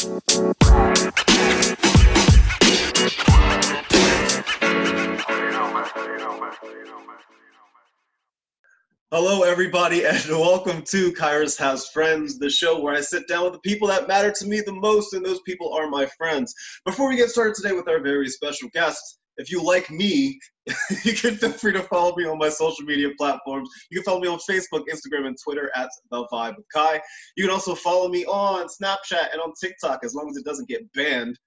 Hello, everybody, and welcome to Kyrus Has Friends, the show where I sit down with the people that matter to me the most, and those people are my friends. Before we get started today with our very special guest, if you like me, you can feel free to follow me on my social media platforms. You can follow me on Facebook, Instagram, and Twitter at The Vibe with Ky. You can also follow me on Snapchat and on TikTok as long as it doesn't get banned.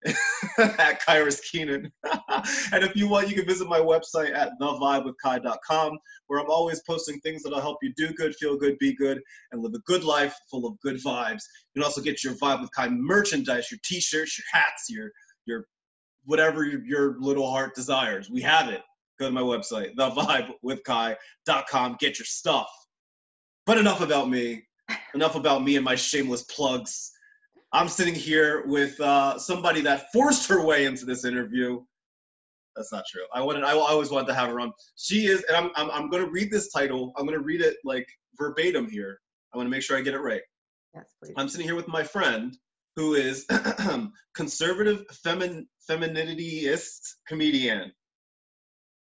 at Kyrus Keenan. and if you want, you can visit my website at thevibewithky.com, where I'm always posting things that'll help you do good, feel good, be good, and live a good life full of good vibes. You can also get your Vibe with Ky merchandise, your t-shirts, your hats, your your whatever your, your little heart desires. We have it. Go to my website, thevibewithky.com. Get your stuff. But enough about me. Enough about me and my shameless plugs. I'm sitting here with uh, somebody that forced her way into this interview. That's not true. I wanted. I always wanted to have her on. She is, and I'm. I'm, I'm going to read this title. I'm going to read it like verbatim here. I want to make sure I get it right. Yes, please. I'm sitting here with my friend who is conservative femin femininityist comedian.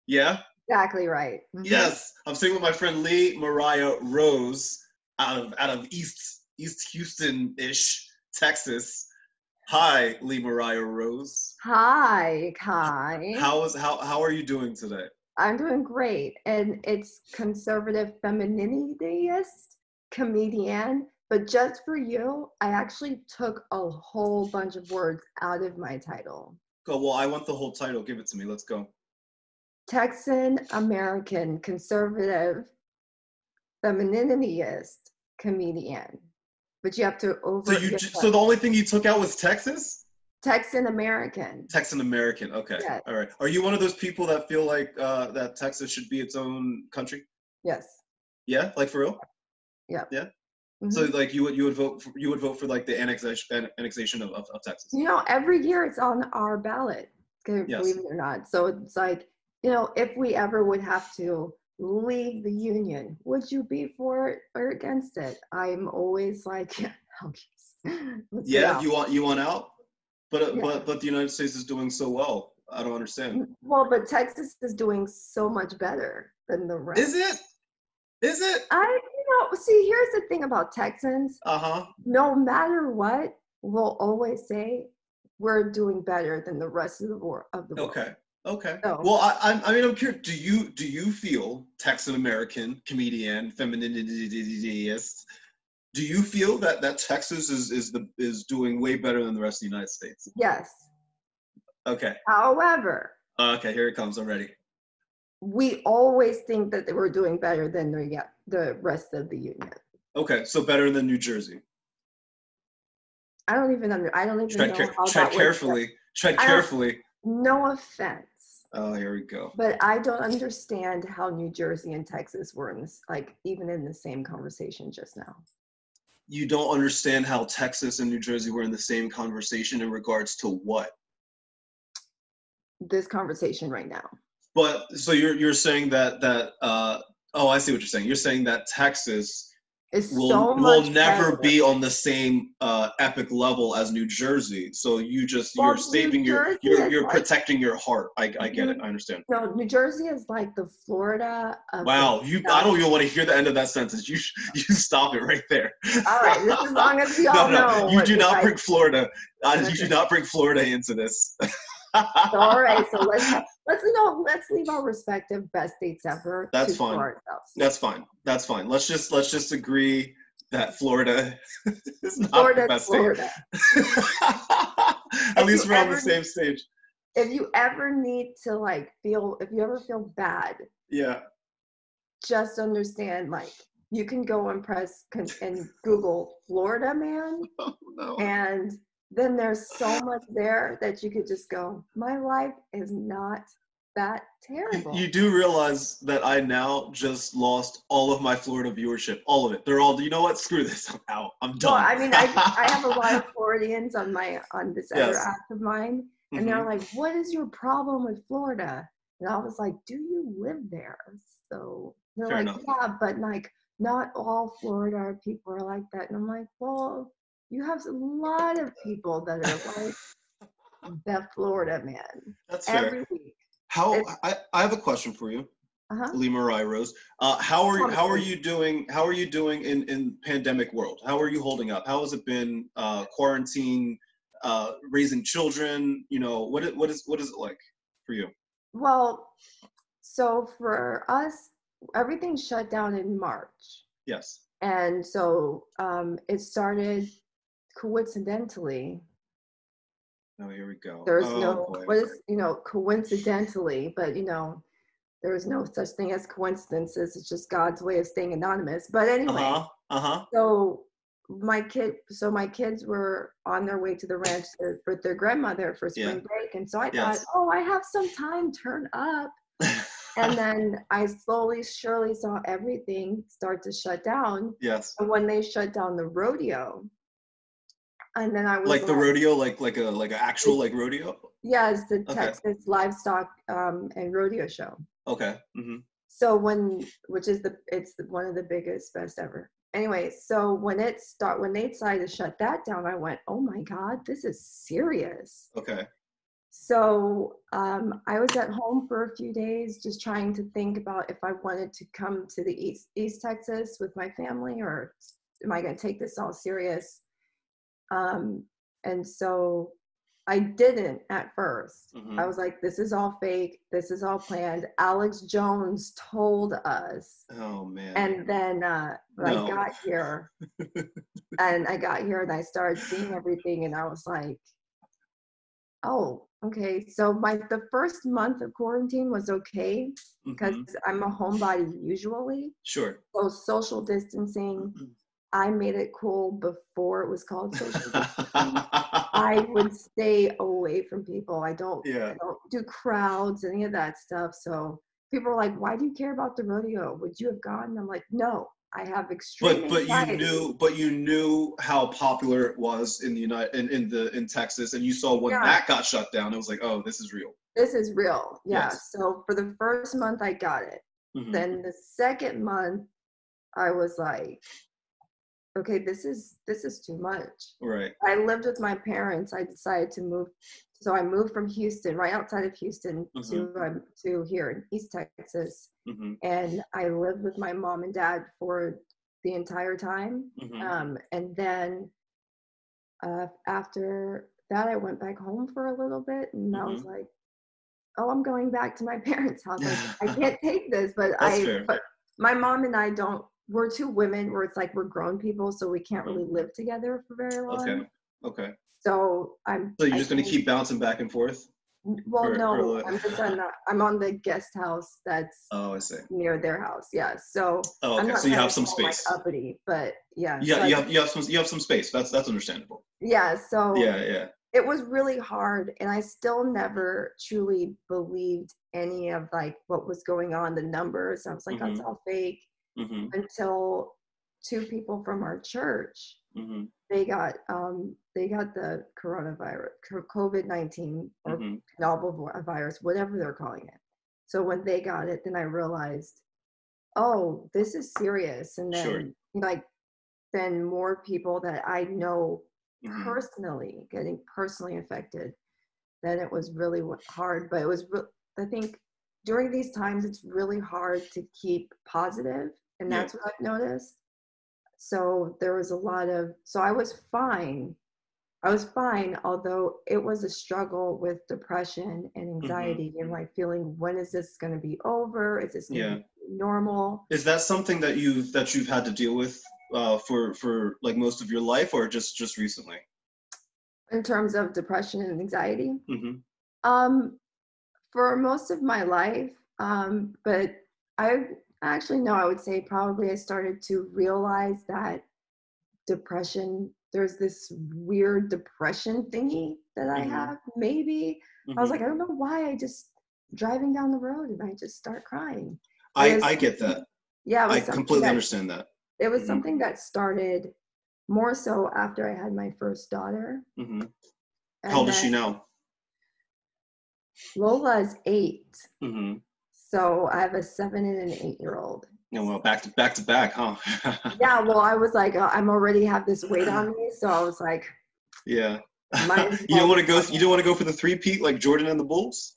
Yeah. Exactly right. Mhm. Yes. I'm sitting with my friend Lee Mariah Rose out of out of East East Houston ish Texas. Hi, Lee Mariah Rose. Hi, Ky. How is how how are you doing today? I'm doing great. And it's conservative femininityist comedian. But just for you, I actually took a whole bunch of words out of my title. Go. Well, I want the whole title. Give it to me. Let's go. Texan American conservative femininityist comedian. But you have to over So you so the only thing you took out was Texas. Texan American. Texan American. Okay. Yes. All right. Are you one of those people that feel like uh, that Texas should be its own country? Yes. Yeah. Like for real. Mhm. So like you would you would vote for, you would vote for like the annexation annexation of, of, of Texas. You know, every year it's on our ballot, okay, Yes. believe it or not. So it's like, you know, if we ever would have to leave the union, would you be for it or against it? I'm always like, oh. Yeah. You want you want out, but uh, Yeah. but but the United States is doing so well. I don't understand. well, but Texas is doing so much better than the rest. Is it? Is it? I, you know, see, here's the thing about Texans. Uh huh. No matter what, we'll always say we're doing better than the rest of the world. Of the world. Okay. Okay. So- Well, I, I, mean, I'm curious. Do you do you feel Texan American comedian, femininityist? Do you feel that that Texas is is the is doing way better than the rest of the United States? Yes. Okay. However, Okay. Here it comes already. We always think that they were doing better than the the rest of the union. Okay. So better than New Jersey. I don't even under I don't even Tread, know care- how tread that works. carefully. Tread carefully. No offense, Oh, here we go. but I don't understand how New Jersey and Texas were in this like even in the same conversation just now. You don't understand how Texas and New Jersey were in the same conversation in regards to what? This conversation right now. But so you're you're saying that that uh oh I see what you're saying. You're saying that Texas It's will so will never better. be on the same uh epic level as New Jersey. So you just Well, you're New saving your Jersey you're you're like- protecting your heart. I I get it. I understand. No, New Jersey is like the Florida of the Wow, you I don't even want to hear the end of that sentence. You you stop it right there. All right, as long as we all no, no, know you do not bring Florida. Uh, You do not bring Florida into this. all right, so let's let's you know let's leave our respective best dates ever. That's to fine. ourselves. That's fine. That's fine. Let's just let's just agree that Florida is not the best state. Florida. At least we're on the same stage. If you ever need to like feel, if you ever feel bad, Yeah. just understand like you can go and press con- and Google Florida man, Oh no. and then there's so much there that you could just go, my life is not that terrible. you do realize that I now just lost all of my Florida viewership, all of it. They're all. You know what? Screw this. I'm out. I'm done. Well, I mean, I, I have a lot of Floridians on my on this other Yes. app of mine, and Mhm. they're like, "What is your problem with Florida?" And I was like, "Do you live there?" So they're Fair like, enough. "Yeah, but like not all Florida people are like that." And I'm like, "Well, you have a lot of people that are like the Florida man That's fair. every week. How it's- I, I have a question for you, Uh-huh. Lee Mariah Rose. Uh, how are you, how are you doing? How are you doing in in pandemic world? How are you holding up? How has it been? Uh, quarantine, uh, raising children. You know what? It, what is what is it like for you? Well, so for us, everything shut down in March. Yes. And so um, it started coincidentally. Oh, here we go. There's oh, no, boy. what is, you know, coincidentally, but you know, there is no such thing as coincidences. It's just God's way of staying anonymous. But anyway, Uh huh. Uh huh. so my kid, so my kids were on their way to the ranch with their grandmother for spring Yeah. break. And so I Yes. thought, oh, I have some time, turn up. and then I slowly, surely saw everything start to shut down. yes. And when they shut down the rodeo, and then I was Like the rodeo, like like a like an actual like rodeo. Yeah, it's the Okay. Texas livestock um, and rodeo show. Okay. hmm So when, which is the, it's the, one of the biggest, best ever. Anyway, so when it start, when they decided to shut that down, I went, oh my god, this is serious. Okay. So um, I was at home for a few days, just trying to think about if I wanted to come to the East East Texas with my family, or am I going to take this all serious? Um, and so I didn't at 1st Mhm. I was like, this is all fake. This is all planned. Alex Jones told us. Oh man. And then uh, No. I got here, and I got here and I started seeing everything, and I was like, oh, okay. So my the first month of quarantine was okay because Mhm. I'm a homebody usually. Sure. So social distancing, I made it cool before it was called social. I would stay away from people. I don't yeah. I don't do crowds, any of that stuff. So people are like, "Why do you care about the rodeo? Would you have gone?" I'm like, "No, I have extreme." But but you knew but you knew how popular it was in the United in, in the in Texas, and you saw when Yeah. that got shut down. It was like, oh, this is real. this is real. Yeah. Yes. So for the first month, I got it. Mhm. Then the second month, I was like, "Okay, this is this is too much." Right. I lived with my parents. I decided to move. So I moved from Houston, right outside of Houston, to um, to here in East Texas, hmm and I lived with my mom and dad for the entire time. hmm Um, and then uh, after that, I went back home for a little bit, and I was Mm-hmm. like, "Oh, I'm going back to my parents' house. Like, I can't take this." But That's I, fair. but my mom and I don't. We're two women where it's like we're grown people, so we can't really mm-hmm. live together for very long. Okay. Okay. So I'm. So you're I just gonna keep bouncing back and forth? Well, no, I'm just on. The, I'm on the guest house that's Oh, I see. near their house. Yeah. So. Oh, okay. So you have some sound, like, space. uppity, but yeah. Yeah, so I- you have you have some you have some space. That's that's understandable. yeah. So Yeah, yeah. it was really hard, and I still never truly believed any of like what was going on, the numbers. I was like, that's mm-hmm. all fake hmm until two people from our church hmm they got um they got the coronavirus COVID nineteen or hmm novel virus, whatever they're calling it. So when they got it, then I realized, oh, this is serious. And then Sure. like then more people that I know hmm personally getting personally affected, then it was really hard. But it was, re- I think, during these times, it's really hard to keep positive, and Yeah. that's what I've noticed. So there was a lot of, so I was fine. I was fine, although it was a struggle with depression and Mm-hmm. anxiety and like feeling, when is this going to be over? Is this Yeah. be normal? Is that something that you've that you've had to deal with uh, for for like most of your life, or just just recently? In terms of depression and anxiety, hmm Um, for most of my life, um, but I actually no i would say probably i started to realize that depression there's this weird depression thingy that i mm-hmm. have maybe. Mm-hmm. i was mm-hmm. like i don't know why i just driving down the road and i just start crying. I i get that. Yeah i completely that, understand that. it was mm-hmm. something that started more so after i had my first daughter. Mm-hmm. How old is she now? Lola is 8 mm-hmm. So I have a seven and an eight year old. Yeah, well, back to back to back, huh? yeah, well, I was like, uh, I'm already have this weight on me, so I was like, yeah. You don't want to go. You don't want to go for the three peat like Jordan and the Bulls.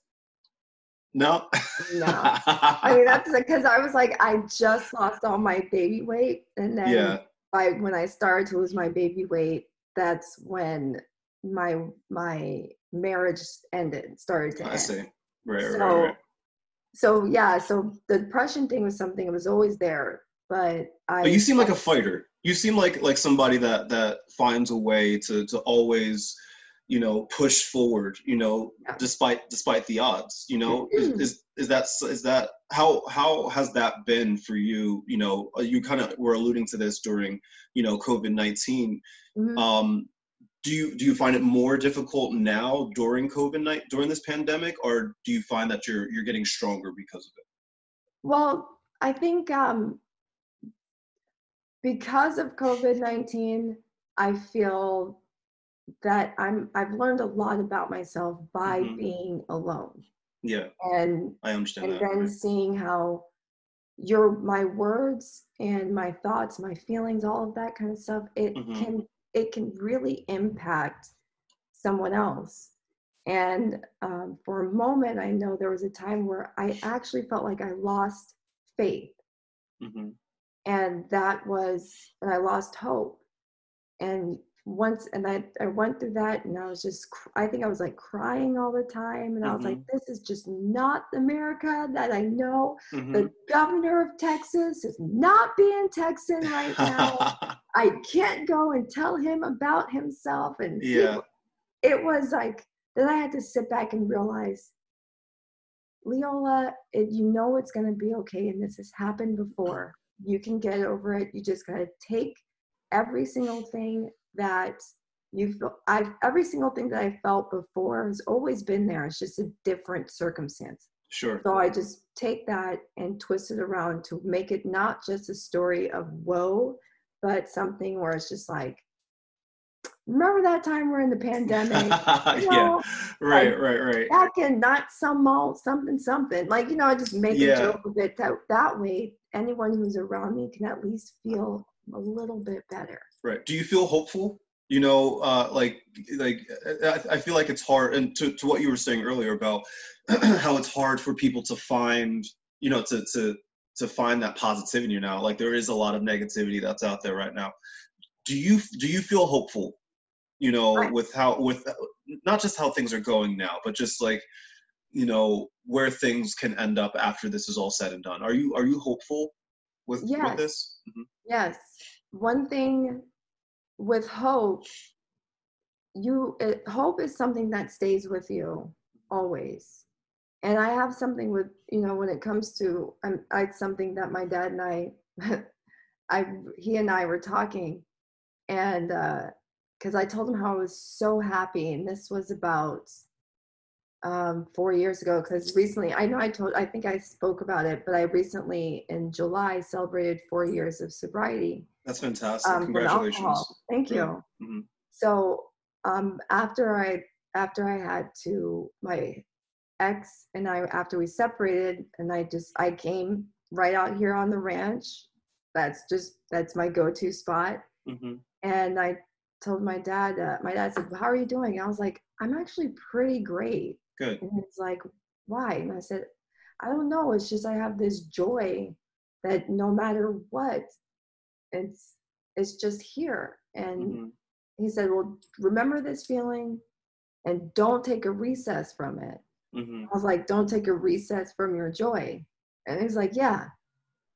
No. No. I mean, that's because I was like, I just lost all my baby weight, and then yeah. by when I started to lose my baby weight, that's when my my marriage ended, started to I end. see. Right. Right. Right. So yeah, so the depression thing was something that was always there, but I. But you seem like a fighter. You seem like like somebody that that finds a way to to always, you know, push forward. You know, Yeah. despite despite the odds. You know, is, is is that is that how how has that been for you? You know, uh, you kind of were alluding to this during you know COVID nineteen. Mhm. Um, do you do you find it more difficult now during COVID night during this pandemic, or do you find that you're you're getting stronger because of it? Well, I think um, because of COVID nineteen, I feel that I'm I've learned a lot about myself by Mhm. being alone, Yeah, and I understand and that. then seeing how your my words and my thoughts, my feelings, all of that kind of stuff, it Mhm. can it can really impact someone else. And um, for a moment, I know there was a time where I actually felt like I lost faith. Hmm and that was and i lost hope. And once and i i went through that and i was just I think i was like crying all the time and i was like this is just not the america that i know. Hmm the governor of texas is not being texan right now. I can't go and tell him about himself and yeah. it was like then i had to sit back and realize leola it, you know it's going to be okay and this has happened before. You can get over it. You just got to take every single thing that you feel i've every single thing that i felt before has always been there it's just a different circumstance Sure. so i just take that and twist it around to make it not just a story of woe but something where it's just like remember that time we're in the pandemic yeah. know, Right. Right. Right. back in not some old something something like you know I just make Yeah. a joke of it that that way anyone who's around me can at least feel a little bit better Right. Do you feel hopeful? You know, uh, like, like I, I feel like it's hard. And to, to what you were saying earlier about how it's hard for people to find, you know, to to to find that positivity now. Like there is a lot of negativity that's out there right now. Do you do you feel hopeful? You know, Right. with how with not just how things are going now, but just like you know where things can end up after this is all said and done. Are you are you hopeful with with Yes. this? Mhm. yes one thing with hope you it, hope is something that stays with you always. And i have something with you know when it comes to um, it's something that my dad and i i he and i were talking and uh because i told him how i was so happy and this was about um four years ago because recently i know i told i think i spoke about it but i recently in july celebrated four years of sobriety That's fantastic. um, Congratulations. Thank you. Mhm. So um, after I after I had to my ex and I after we separated and I just I came right out here on the ranch. That's just that's my go-to spot. Mhm. And I told my dad. Uh, my dad said, "How are you doing?" I was like, "I'm actually pretty great." Good. And he's like, why? And I said, I don't know. It's just I have this joy that no matter what, it's it's just here. And Mhm. he said, Well, remember this feeling and don't take a recess from it. Mhm. I was like, Don't take a recess from your joy. And he's like, Yeah,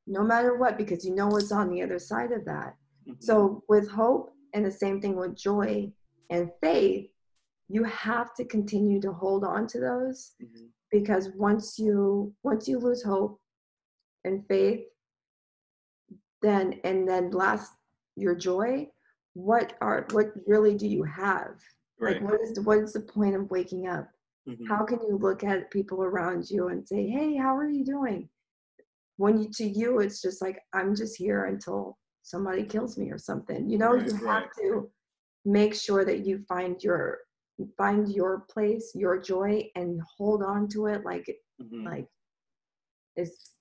no matter what, because you know what's on the other side of that. Mhm. So with hope and the same thing with joy and faith, you have to continue to hold on to those Mhm. because once you once you lose hope and faith then and then last your joy what are what really do you have Right. like what is the, what is the point of waking up Mhm. how can you look at people around you and say hey how are you doing when you to you it's just like i'm just here until somebody kills me or something you know Right, you have right. to make sure that you find your find your place your joy and hold on to it like Mhm. like it's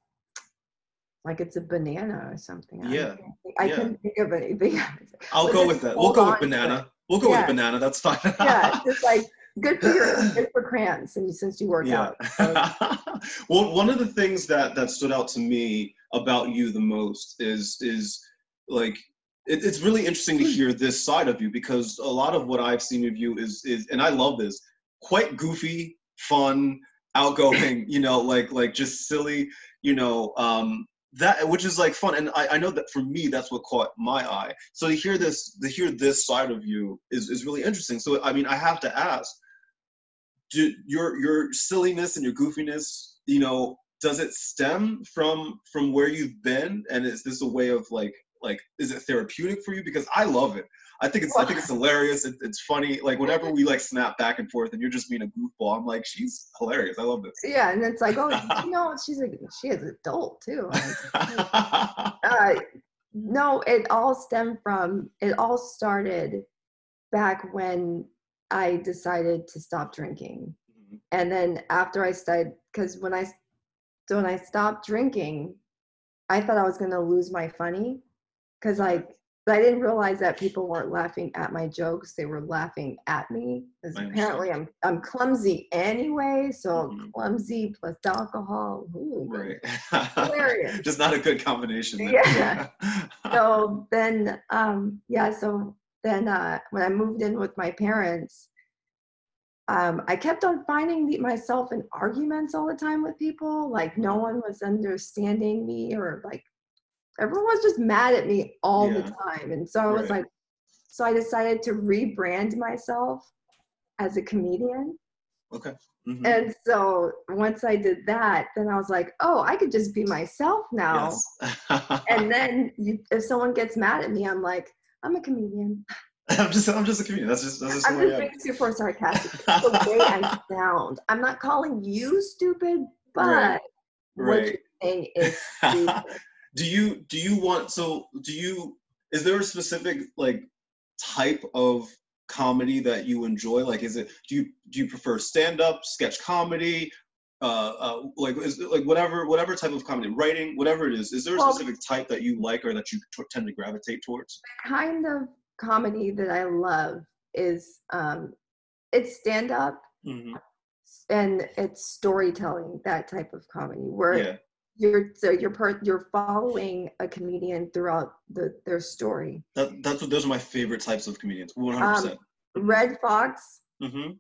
like it's a banana or something. I Yeah, can't think- I yeah. couldn't think of anything. I'll But go with that. We'll go with banana. We'll go Yeah. with banana. That's fine. yeah, it's just like good for your good for cramps and since you work yeah. out. So, well, one of the things that that stood out to me about you the most is is like it, it's really interesting to hear this side of you because a lot of what I've seen of you is is and I love this quite goofy, fun, outgoing. You know, like like just silly. You know, um, that which is like fun and I, I know that for me that's what caught my eye. So to hear this to hear this side of you is, is really interesting. So i mean i have to ask do your your silliness and your goofiness you know does it stem from from where you've been? And is this a way of like like is it therapeutic for you? Because i love it i think it's i think it's hilarious. It, it's funny. Like whenever we like snap back and forth and you're just being a goofball i'm like she's hilarious. I love this. Yeah, and it's like, oh, you know, she's a she is adult too. uh, no, it all stemmed from it all started back when I decided to stop drinking. And then after I started cuz when I so when I stopped drinking, I thought I was going to lose my funny. Cuz like but I didn't realize that people weren't laughing at my jokes; they were laughing at me. Because apparently, I'm I'm clumsy anyway. So Mhm. clumsy plus alcohol, ooh, right Hilarious. just not a good combination. Yeah. so then um yeah so then uh when i moved in with my parents um i kept on finding the, myself in arguments all the time with people like no one was understanding me or like everyone was just mad at me all the time and so i was Right. like so i decided to rebrand myself as a comedian okay Mhm. and so once i did that then i was like oh i could just be myself now yes. and then you, if someone gets mad at me, I'm like, I'm a comedian. I'm just I'm just a comedian. That's just that's just I'm just being super sarcastic. The way I sound. I'm not calling you stupid, but Right, what right. you're saying is stupid. Do you do you want so do you is there a specific like type of comedy that you enjoy like is it do you do you prefer stand up sketch comedy uh, uh like is it like whatever whatever type of comedy writing whatever it is is there a Well- specific type that you like or that you t- tend to gravitate towards The kind of comedy that I love is um, it's stand up Mhm. and it's storytelling. That type of comedy where yeah you're so you're per, you're following a comedian throughout the their story. that, that's what those are my favorite types of comedians 100% Um, Redd Foxx, Mm-hmm.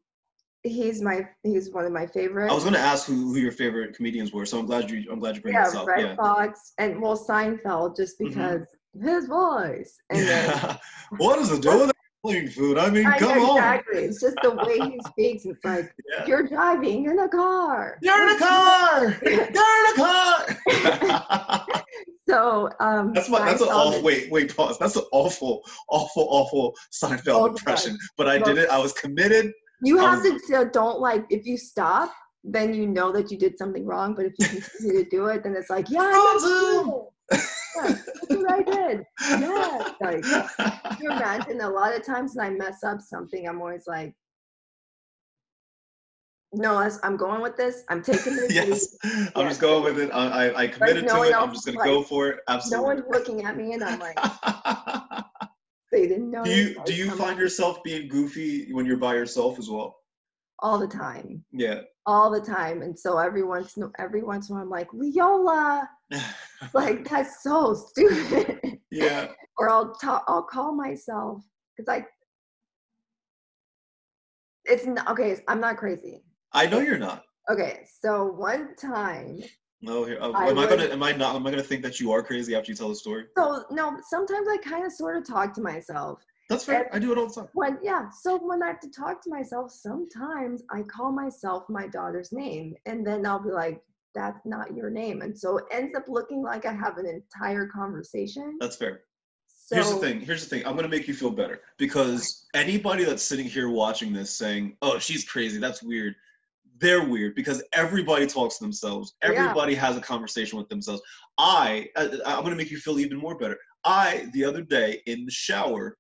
he's my he's one of my favorites. I was going to ask who, who your favorite comedians were, so I'm glad you I'm glad you bring yeah, this up. Red yeah. Fox and well Seinfeld just Mhm. because his voice. And then what does it do with clean food? I mean, I come know on. exactly. It's just the way he speaks. It's like Yeah. you're driving You're in a car. You're in a car. You're in a car. So um that's my that's an awful wait wait pause. That's an awful awful awful Seinfeld Oh, impression. But I did it. I was committed. You have was- to don't like if you stop, then you know that you did something wrong. But if you continue to do it, then it's like, yeah, I Awesome. did. Yeah, that's what I did. Yeah. Like you imagine a lot of times when I mess up something, I'm always like, no, I'm going with this. I'm taking this. yes, lead. I'm just going with it. I I, I committed no to it. I'm just gonna go for it. Absolutely. No one's looking at me, and I'm like, they didn't know. do you do you find yourself being goofy when you're by yourself as well? all the time, Yeah. all the time? And so every once, in- every once in a while, I'm like, Leola, like that's so stupid. yeah. or I'll talk, I'll call myself because I. It's not okay. I'm not crazy. I know you're not. Okay, so one time, No, here, uh, I am I would- gonna? Am I not? Am I gonna think that you are crazy after you tell the story? so no, sometimes I kind of sort of talk to myself. That's fair. I do it all the time. When yeah, so when I have to talk to myself, sometimes I call myself my daughter's name, and then I'll be like, "That's not your name," and so it ends up looking like I have an entire conversation. That's fair. So Here's the thing. Here's the thing. I'm gonna make you feel better because anybody that's sitting here watching this saying, "Oh, she's crazy. That's weird." They're weird because everybody talks to themselves. Yeah. Everybody has a conversation with themselves. I, I, I'm gonna make you feel even more better. I, the other day in the shower,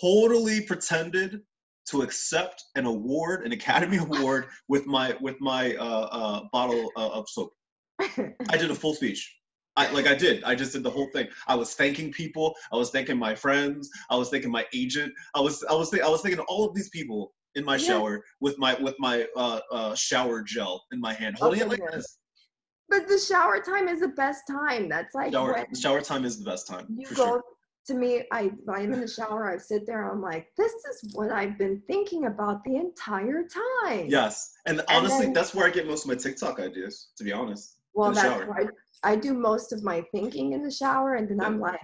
totally pretended to accept an award, an Academy Award, with my with my uh, uh, bottle uh, of soap. I did a full speech. I like I did. I just did the whole thing. I was thanking people. I was thanking my friends. I was thanking my agent. I was I was th- I was thanking all of these people in my Yeah. shower with my with my uh, uh, shower gel in my hand, holding it like goodness. this. But the shower time is the best time. That's like Shower when shower time is the best time you go sure. To me. I, I'm in the shower. I sit there. I'm like, this is what I've been thinking about the entire time. Yes, and honestly, then- that's where I get most of my TikTok ideas. To be honest. Well, that's shower. I do most of my thinking in the shower, and then I'm like,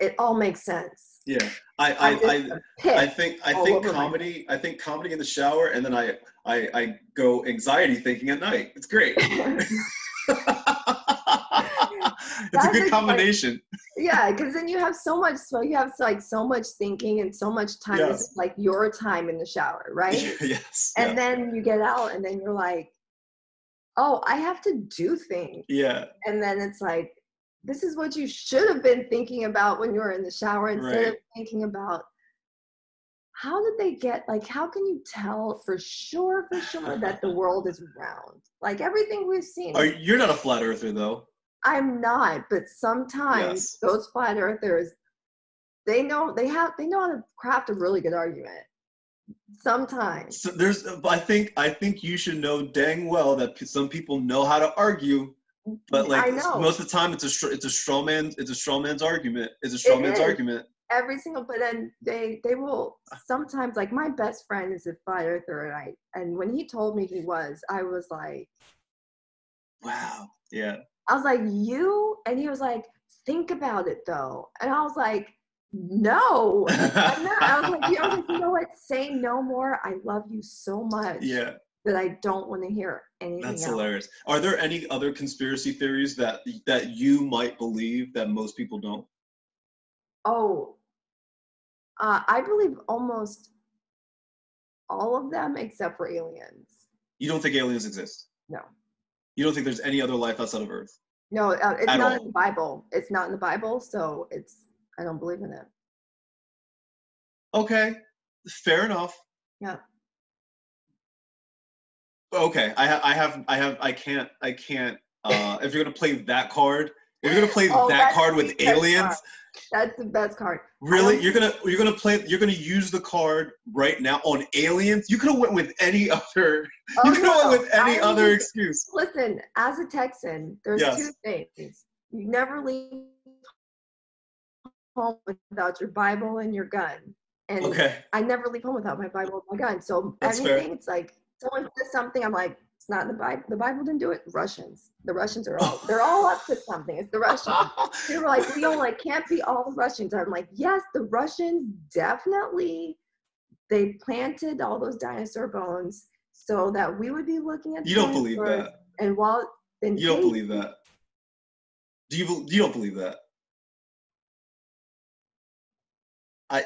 it all makes sense. Yeah, I I, I, I, am I pissed. think I think comedy I think comedy in the shower and then I I, I go anxiety thinking at night. It's great. it's a That's good like- combination. Yeah, because then you have so much. So you have like so much thinking and so much time. This Yes. is like your time in the shower, right? yes. and yeah. then you get out, and then you're like, oh, I have to do things. yeah. and then it's like this is what you should have been thinking about when you were in the shower instead of thinking about how did they get like how can you tell for sure for sure that the world is round like everything we've seen Are you're not a flat earther though? I'm not but sometimes Yes. those flat earthers they know they have they know how to craft a really good argument sometimes So there's I think I think you should know dang well that some people know how to argue, but mm, like most of the time it's a it's a straw man it's a straw man's argument. It's a straw It man's is. argument. every single but then they they will sometimes like my best friend is a flat earther and i and when he told me he was i was like Wow. Yeah. I was like you and he was like think about it though and i was like no I'm not. I was like, you know, I was like, you know what? Say no more. I love you so much yeah. that I don't want to hear anything That's else. hilarious. Are there any other conspiracy theories that that you might believe that most people don't? Oh, uh, I believe almost all of them except for aliens. You don't think aliens exist? No. You don't think there's any other life outside of Earth? No, uh, it's At not all. in the Bible. It's not in the Bible, so it's I don't believe in it. Okay, fair enough. Yeah. Okay, I have, I have, I have, I can't, I can't. Uh, if you're gonna play that card, you're gonna play Oh, that card with aliens, card. That's the best card. really, you're gonna, you're gonna play, you're gonna use the card right now on aliens. You could have went with any other. Oh, you could have no, went with any I other am- excuse. Listen, as a Texan, there's Yes. two things. You never leave home without your Bible and your gun. And Okay. I never leave home without my Bible and my gun. So That's fair. it's like someone says something, I'm like, it's not the Bible. The Bible didn't do it. Russians. The Russians are all they're all up to something. It's the Russians. They were like, Leo, like, can't be all the Russians. I'm like, yes, the Russians definitely they planted all those dinosaur bones so that we would be looking at You don't believe that. And while in You don't case- believe that. Do you? You don't believe that? I.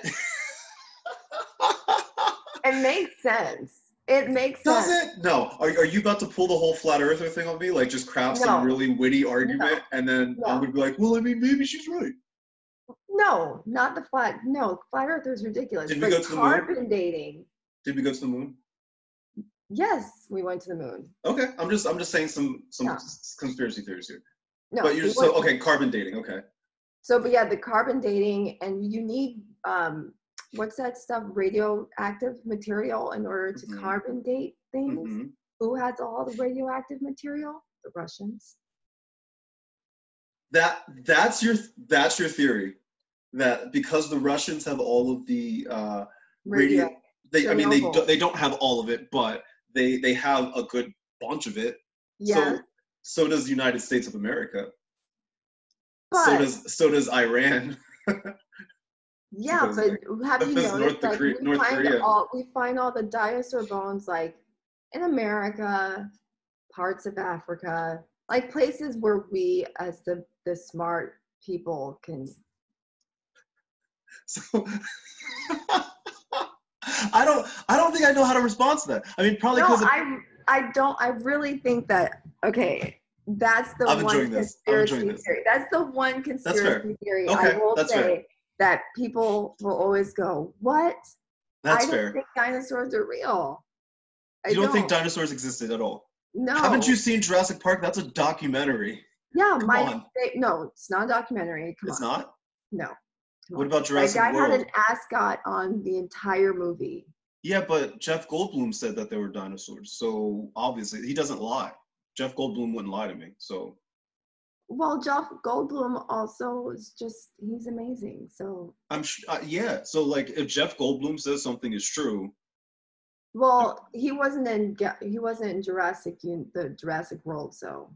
it makes sense. It makes Does sense. it? No. Are, are you about to pull the whole flat earther thing on me? Like just craft some No. really witty argument and then I'm No. gonna be like, well, I mean, maybe she's right. No, not the flat. No, flat Earth is ridiculous. Did we go to the moon? carbon dating. Did we go to the moon? Yes, we went to the moon. Okay. I'm just I'm just saying some some No. conspiracy theories here. No, but you're we so okay. Carbon dating. Okay. So, but yeah, the carbon dating, and you need um, what's that stuff? Radioactive material in order to Mhm. carbon date things. Mhm. Who has all the radioactive material? The Russians. That that's your that's your theory. That because the Russians have all of the uh, radio, Radio. they I mean they Chernobyl. do, they don't have all of it, but they they have a good bunch of it. Yeah, So so does the United States of America. but so does so does Iran. yeah, but have you noticed North like Korea- we North find Korea. all we find all the dinosaur bones like in America, parts of Africa, like places where we as the the smart people can So I don't I don't think I know how to respond to that. I mean probably no, because I I don't. I really think that okay. That's the I'm one enjoying this. I'm conspiracy this. theory. That's the one conspiracy theory. I will say fair. That people will always go, "What? that's I don't fair. think dinosaurs are real." I You don't think dinosaurs existed at all? No. Haven't you seen Jurassic Park? That's a documentary. Yeah, Come my fa- no, it's not a documentary. Come It's on, not. no. Come What on. about That Jurassic guy World? had an ascot on the entire movie. Yeah, but Jeff Goldblum said that there were dinosaurs. So obviously he doesn't lie. Jeff Goldblum wouldn't lie to me. So Well, Jeff Goldblum also is just he's amazing. So I'm sh- uh, yeah. So like if Jeff Goldblum says something is true, well, he wasn't in he wasn't in Jurassic the Jurassic World. So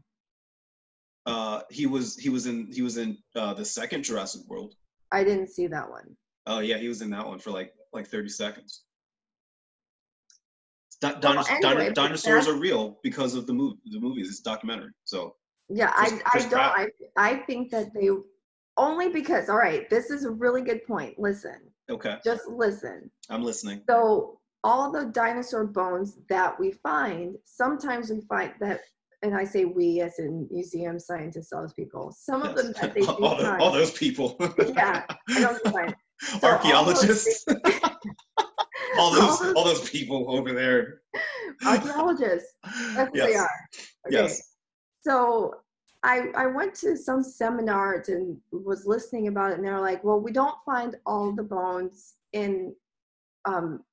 uh, he was he was in he was in uh, the second Jurassic World. I didn't see that one. Oh yeah, he was in that one for like like 30 seconds. Well, anyway, dinosaurs are real because of the movie. The movies, it's documentary. So Yeah, Chris- I Chris I don't I I think that they only because all right, this is a really good point. Listen, okay, just listen. I'm listening. So all the dinosaur bones that we find, sometimes we find that, and I say we as in museum scientists, all those people. Some of them that they all, find, all those people. yeah, I don't. So Archaeologists. all those all those- people over there. archaeologists. That's what they Yes. are. Okay. Yes. So I I went to some seminars and was listening about it, and they're like, well, we don't find all the bones in um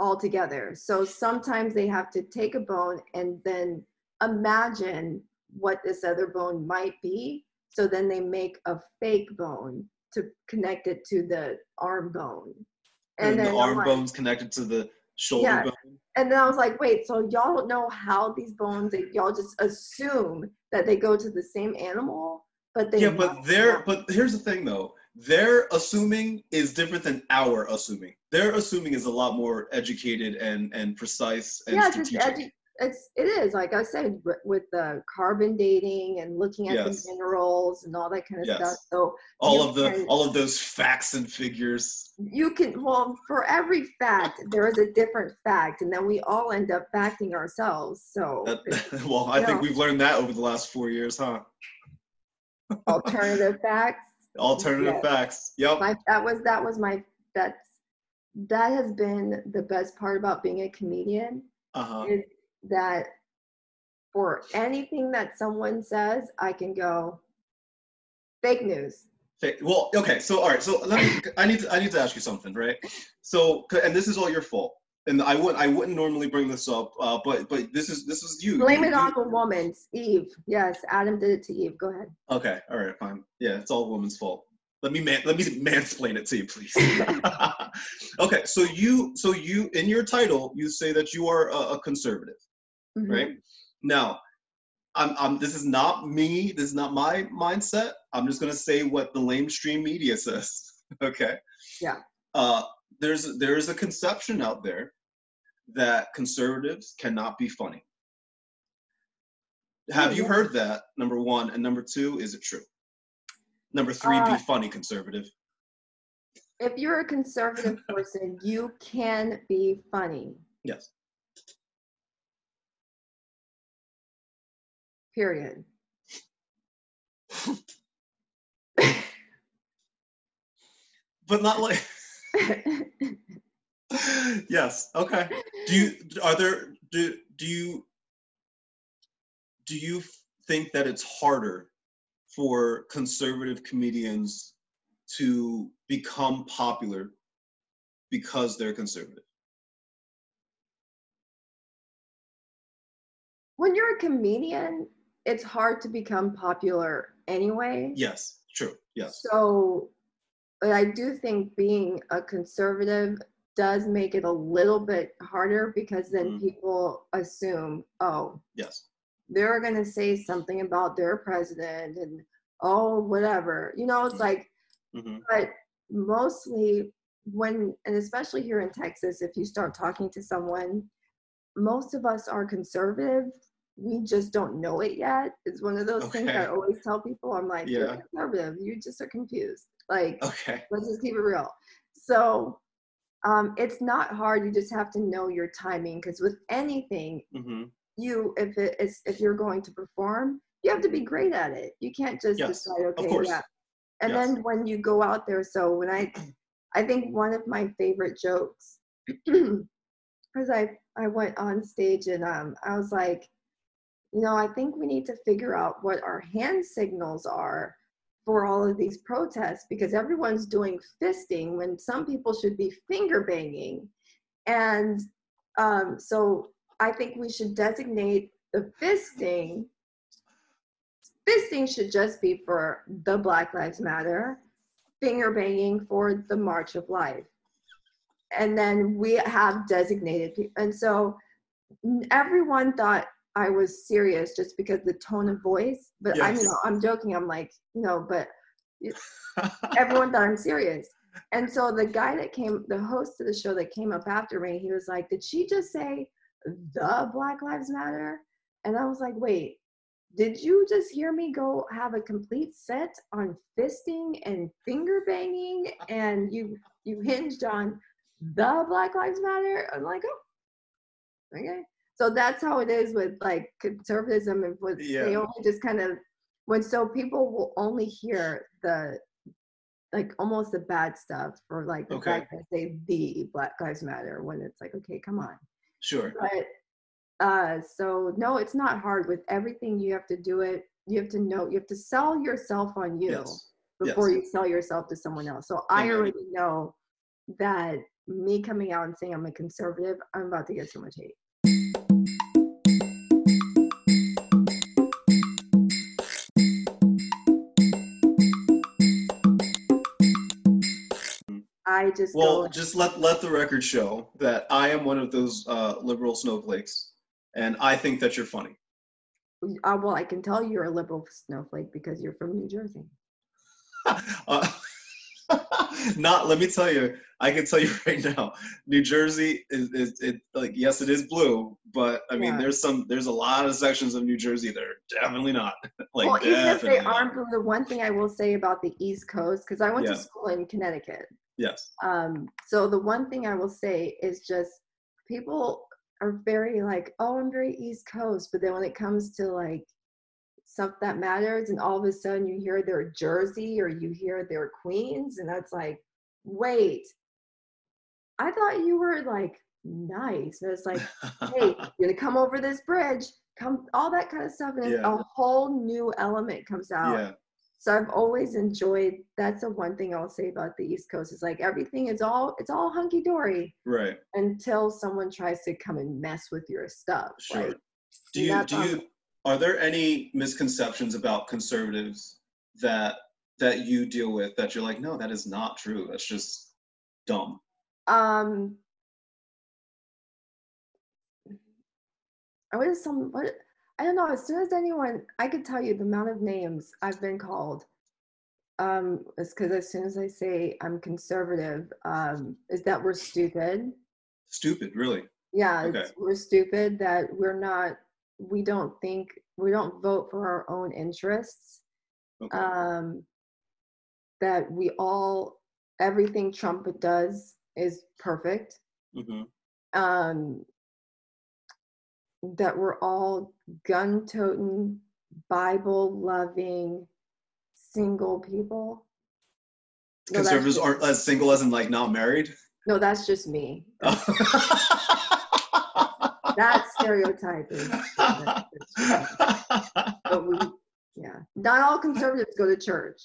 all together. So sometimes they have to take a bone and then imagine what this other bone might be. So then they make a fake bone to connect it to the arm bone. And, then the arm like- bone's connected to the shoulder Yeah. bone. and then I was like, wait, so y'all don't know how these bones, y'all just assume that they go to the same animal, but they Yeah, but they're but here's the thing though. Their assuming is different than our assuming. Their assuming is a lot more educated and and precise and yeah, strategic. edu- it's it is like I said with the carbon dating and looking at Yes. the minerals and all that kind of Yes. stuff. So all of the can- all of those facts and figures. you can well for every fact there is a different fact, and then we all end up facting ourselves. So That, well, I think we've learned that over the last four years, huh? alternative facts. Alternative Yes. facts. Yep. my that was that was my that's that has been the best part about being a comedian Uh-huh. is that for anything that someone says i can go fake news Fake. Well, okay. So, all right. So, let me. I need to. I need to ask you something, right? So, and this is all your fault. And I wouldn't. I wouldn't normally bring this up, uh, but but this is this is you. blame You- it you- on the woman eve yes adam did it to eve go ahead Okay. All right. Fine. Yeah, it's all woman's fault. Let me man. Let me mansplain it to you, please. okay. So you. So you. In your title, you say that you are a, a conservative. Mhm. right? Now, I'm, I'm, this is not me. This is not my mindset. I'm just gonna say what the lamestream media says. Okay. Yeah. Uh, there's there is a conception out there that conservatives cannot be funny. Have you yeah. heard that? Number one, and number two, is it true? Number three, Uh, be funny, conservative. if you're a conservative person you can be funny Yes. Period But not like. yes. Okay. do you are there do do you do you think that it's harder for conservative comedians to become popular because they're conservative when you're a comedian it's hard to become popular anyway yes true yes So, but I do think being a conservative does make it a little bit harder because then Mhm. people assume, oh, yes they're going to say something about their president and oh, whatever. You know, it's Mhm. like, hmm but mostly when, and especially here in Texas, if you start talking to someone, most of us are conservative. We just don't know it yet. It's one of those things I always tell people. I'm like, you're conservative. You just are confused. Like, okay let's just keep it real. So um, it's not hard. You just have to know your timing because with anything, hmm you if it is if you're going to perform, you have to be great at it. You can't just Yes, decide, okay, yeah. And Yes. then when you go out there, so when I, I think one of my favorite jokes, because I I went on stage and um I was like, you know, I think we need to figure out what our hand signals are for all of these protests because everyone's doing fisting when some people should be finger banging. And um, so I think we should designate the fisting. Fisting should just be for the Black Lives Matter, finger banging for the March of Life. And then we have designated people. And so everyone thought I was serious just because the tone of voice. But I Yes. mean, I'm joking. I'm like, you know, but everyone thought I'm serious. And so the guy that came, the host of the show that came up after me, he was like, Did she just say the Black Lives Matter? And I was like, Wait, did you just hear me go have a complete set on fisting and finger banging and you you hinged on the Black Lives Matter? I'm like, oh, okay. So that's how it is with like conservatism and with yeah. they only just kind of when so people will only hear the like almost the bad stuff for like the Okay. fact that they the Black Lives Matter when it's like okay come on Sure. but uh so no it's not hard with everything you have to do it you have to know you have to sell yourself on you Yes. before yes. you sell yourself to someone else so I Amen. already know that me coming out and saying I'm a conservative I'm about to get so much hate I just Well, just let let the record show that I am one of those uh, liberal snowflakes, and I think that you're funny. uh, well I can tell you're a liberal snowflake because you're from New Jersey uh, not let me tell you i can tell you right now new jersey is, is it like yes it is blue but i mean Yeah. there's some there's a lot of sections of new jersey that are definitely not like well, even if they aren't, blue, the one thing I will say about the East Coast, because I went Yeah. to school in Connecticut. Yes Um, so the one thing I will say is just people are very like, oh, I'm very East Coast, but then when it comes to like stuff that matters, and all of a sudden you hear they're Jersey or you hear they're Queens, and that's like, wait, I thought you were like nice. And it's like, hey, you're gonna come over this bridge, come all that kind of stuff, and Yeah. a whole new element comes out. yeah So I've always enjoyed. That's the one thing I'll say about the East Coast is like everything is all it's all hunky dory right until someone tries to come and mess with your stuff. sure Like, do you do you are there any misconceptions about conservatives that that you deal with that you're like no that is not true that's just dumb um, I was some what I don't know. As soon as anyone, I could tell you the amount of names I've been called. Um, is because as soon as I say I'm conservative, um, is that we're stupid. stupid really Yeah, Okay. it's, we're stupid that we're not. We don't think we don't vote for our own interests. okay Um, that we all everything Trump does is perfect. hmm um, that we're all gun toting, Bible loving, single people. No, that's conservatives just- aren't as single as in like not married No, that's just me. Oh. That stereotype is. But we, yeah, not all conservatives go to church,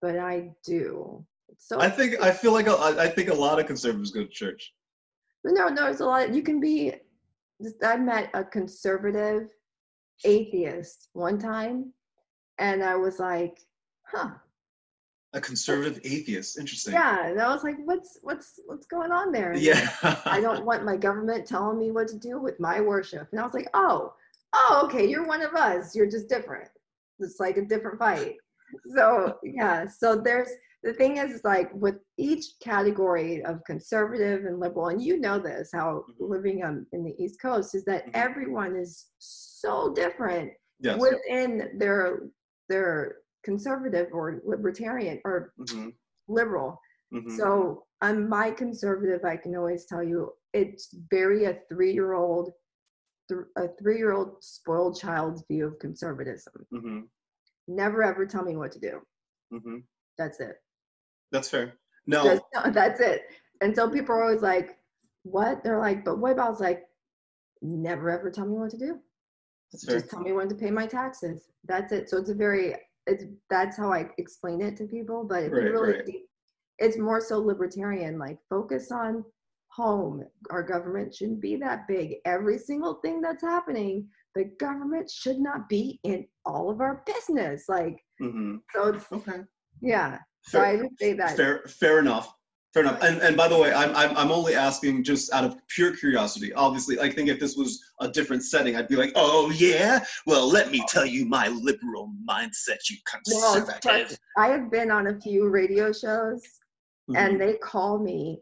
but I do. So I think I feel like a, I I think a lot of conservatives go to church. No, no, it's a lot. You can be. I met a conservative atheist one time, and I was like, "Huh, A conservative atheist, interesting. yeah." And I was like, "What's what's what's going on there?" And Yeah. I don't want my government telling me what to do with my worship. And I was like, "Oh, oh, okay, you're one of us. You're just different. It's like a different fight." So yeah, so there's the thing is like with each category of conservative and liberal and you know this how Mhm. living um, in the east coast is that Mhm. everyone is so different yes. within their their conservative or libertarian or hmm liberal. Hmm so on my conservative i can always tell you it's very a three-year-old th- a three-year-old spoiled child's view of conservatism. Hmm never ever tell me what to do. Hmm that's it That's fair. No. Just, that's it. And so people are always like, what? They're like, but what about like, never ever tell me what to do. That's fair. just tell me when to pay my taxes. That's it. So it's a very it's that's how I explain it to people. But if Right, you really right. deep, it's more so libertarian, like focus on home. Our government shouldn't be that big. Every single thing that's happening, the government should not be in all of our business. Like hmm so it's Okay. yeah. So Fair. I would say that Fair, fair enough. Fair enough. And and by the way, I'm I'm I'm only asking just out of pure curiosity. Obviously, I think if this was a different setting, I'd be like, oh yeah. Well, let me tell you my liberal mindset, you well, conservative. trust- I have been on a few radio shows Mhm. and they call me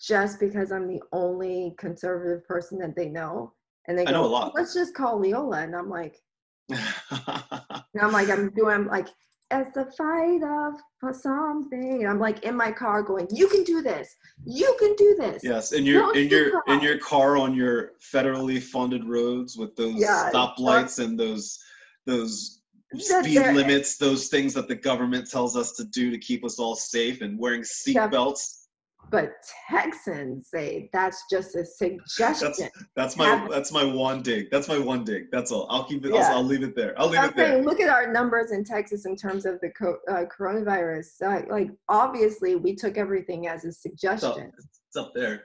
just because I'm the only conservative person that they know. And they I go, know a lot. let's just call Leola. And I'm like, and I'm like, I'm doing, I'm like, it's the fight of for something. And I'm like in my car going, you can do this. You can do this. yes, in your Don't in your you in your car on your federally funded roads with those Yeah, stoplights and those those speed limits, those things that the government tells us to do to keep us all safe, and wearing seatbelts. But Texans say that's just a suggestion. That's my have- that's my one dig. That's my one dig. That's all. I'll keep it. Yeah. I'll, I'll leave it there. I'll leave I'm it there. saying, look at our numbers in Texas in terms of the co- uh, coronavirus. Uh, like, obviously, we took everything as a It's up, suggestion. it's up there.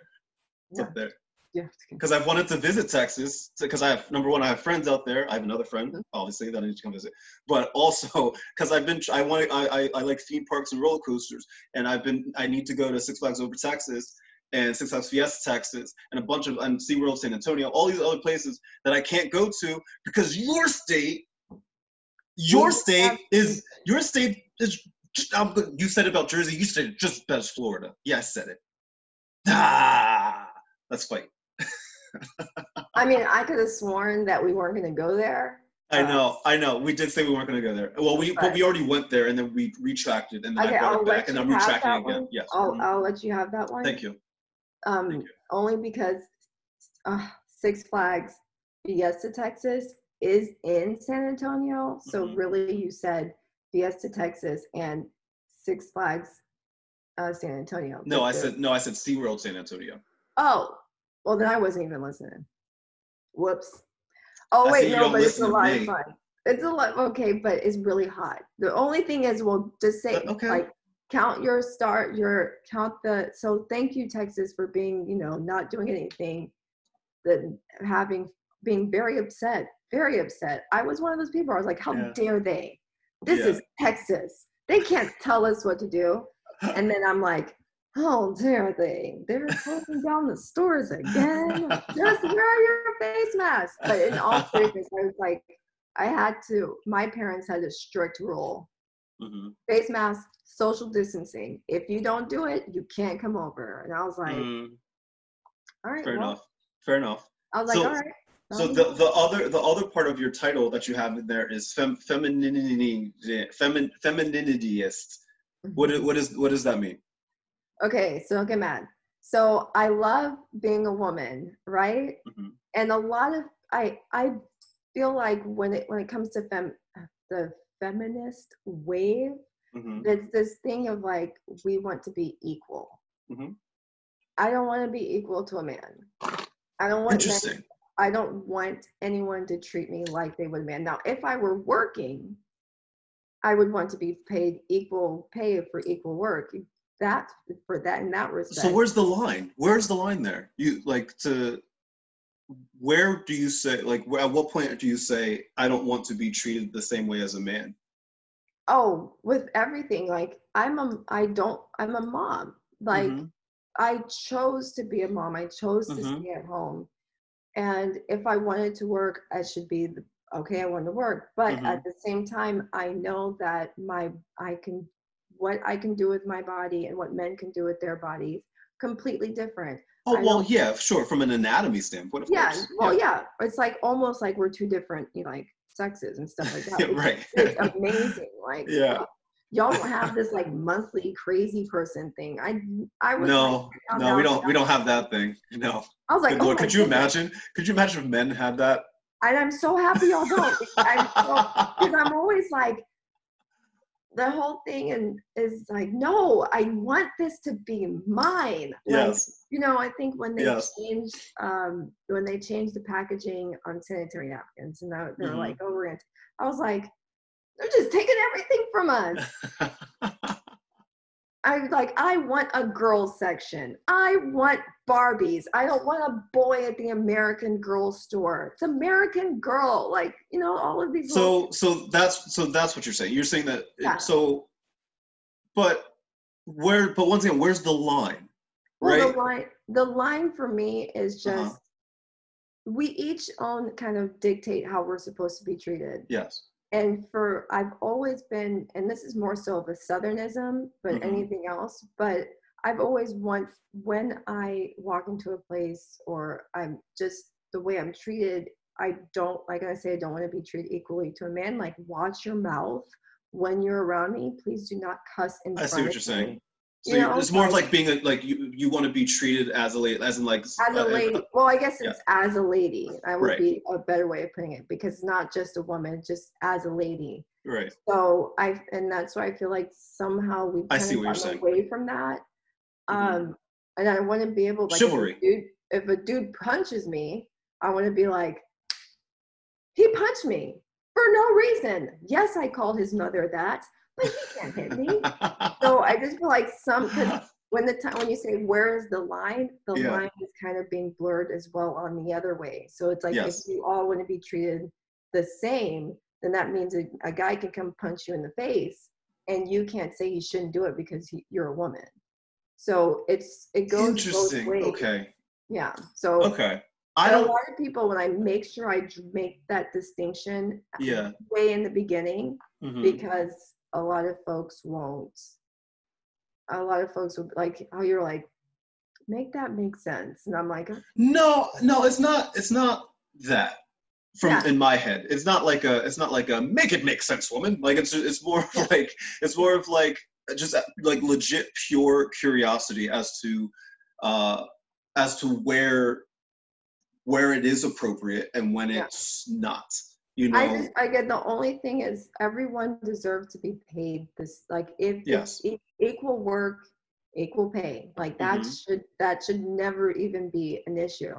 It's Yeah. up there. Yeah. Because I've wanted to visit Texas. Because I have number one, I have friends out there. I have another friend, Mhm. obviously, that I need to come visit. But also because I've been, I want, I, I, I like theme parks and roller coasters, and I've been, I need to go to Six Flags Over Texas and Six Flags Fiesta Texas and a bunch of and SeaWorld San Antonio, all these other places that I can't go to because your state, your state is your state is. Just, I'm, you said about Jersey. You said just as Florida. Yeah, I said it. Ah, let's fight. I mean, I could have sworn that we weren't going to go there. I Uh, know, I know. We did say we weren't going to go there. Well, we but But- we already went there, and then we retracted, and then Okay, I brought I'll it back, and I'm retracting again. one. Yes. I'll, Mhm. I'll let you have that one. Thank you. Um, Thank you. only because uh, Six Flags Fiesta Texas is in San Antonio. So Mhm. really, you said Fiesta Texas and Six Flags uh, San Antonio. No, I said no. I said SeaWorld San Antonio. Oh, well then I wasn't even listening. Whoops. Oh I wait, no, but it's a lot of fun. It's a lot okay, but it's really hot. The only thing is, well, just say Uh, okay. like count your start, your count the. So thank you, Texas, for being you know not doing anything, that having being very upset, very upset. I was one of those people. I was like, how Yeah. dare they? This Yeah. is Texas. They can't tell us what to do. And then I'm like, how dare they? They're closing down the stores again. Just wear your face mask. But in all seriousness, I was like, I had to, my parents had a strict rule Mhm. face mask, social distancing. If you don't do it, you can't come over. And I was like, Mm, all right, fair well, enough. Fair enough. I was like, So- all right. So um, the, the other the other part of your title that you have in there is fem, femininity femin, femininityist. What is, what is what does that mean? Okay, so don't get mad. So I love being a woman, right? Mhm. and a lot of I I feel like when it when it comes to fem the feminist wave, Mhm. there's this thing of like we want to be equal. Mhm. I don't want to be equal to a man. I don't want men. I don't want anyone to treat me like they would a man. Now, if I were working, I would want to be paid equal pay for equal work. That for that in that respect. So where's the line? Where's the line there? You like to where do you say like at what point do you say I don't want to be treated the same way as a man? oh, with everything, like I'm a I don't I'm a mom. Like Mhm. I chose to be a mom. I chose to Mhm. stay at home. And if I wanted to work, I should be the, okay. I want to work, but Mhm. at the same time, I know that my I can what I can do with my body and what men can do with their bodies completely different. Oh I well, yeah, sure. From an anatomy standpoint, of Yeah, course. well, yeah. It's like almost like we're two different, you know, like sexes and stuff like that. Yeah, right. It's amazing. Like Yeah. y'all don't have this like monthly crazy person thing. I I was no, like, no, we don't. We don't have that thing. No. I was like, Good oh Lord, could you goodness. imagine? Could you imagine if men had that? And I'm so happy y'all don't. because I'm, I'm always like, the whole thing and is like, no, I want this to be mine. Like, Yes. you know, I think when they Yes. changed um when they changed the packaging on sanitary napkins and now they're Mhm. like, oh, we're gonna I was like, they're just taking everything from us. I like, I want a girls section. I want Barbies. I don't want a boy at the American Girl store. It's American Girl. Like, you know, all of these little- so so that's so that's what you're saying. You're saying that Yeah. so but where but once again, where's the line? well, right? the line the line for me is just Uh-huh. we each own kind of dictate how we're supposed to be treated. Yes. And for I've always been, and this is more so of a southernism, but Mhm. anything else, but I've always want when I walk into a place or I'm just the way I'm treated, I don't like I say I don't want to be treated equally to a man. Like watch your mouth when you're around me. Please do not cuss in I front see what of you're saying. So You know, it's more of like- being a, like you you want to be treated as a lady, as in like As a uh, lady, well, I guess yeah. it's as a lady. I would Right. be a better way of putting it because it's not just a woman, just as a lady. right. So I and that's why I feel like somehow we've I see of what you're saying. away from that. Mhm. Um, and I want to be able like Chivalry. If a, dude, if a dude punches me, I want to be like, he punched me for no reason. Yes, I called his mother that, can't hit me. so I just feel like some 'cause when the time when you say where is the line, the Yeah. line is kind of being blurred as well on the other way. So it's like Yes. if you all want to be treated the same, then that means a, a guy can come punch you in the face, and you can't say he shouldn't do it because he, you're a woman. So it's it goes both Interesting. ways. Okay. Yeah. So Okay. I don't. lot of people when I make sure I make that distinction Yeah. way in the beginning Mhm. because a lot of folks won't. A lot of folks will like, how you're like, make that make sense," and I'm like, No, no, it's not. It's not that. From Yeah. in my head, it's not like a. It's not like a make it make sense, woman. Like it's. It's more of like. It's more of like just uh, like legit pure curiosity as to, uh, as to where, where it is appropriate and when Yeah. it's not. You know. I just, I get the only thing is everyone deserves to be paid this, like if Yes. e- equal work, equal pay, like that Mhm. should that should never even be an issue.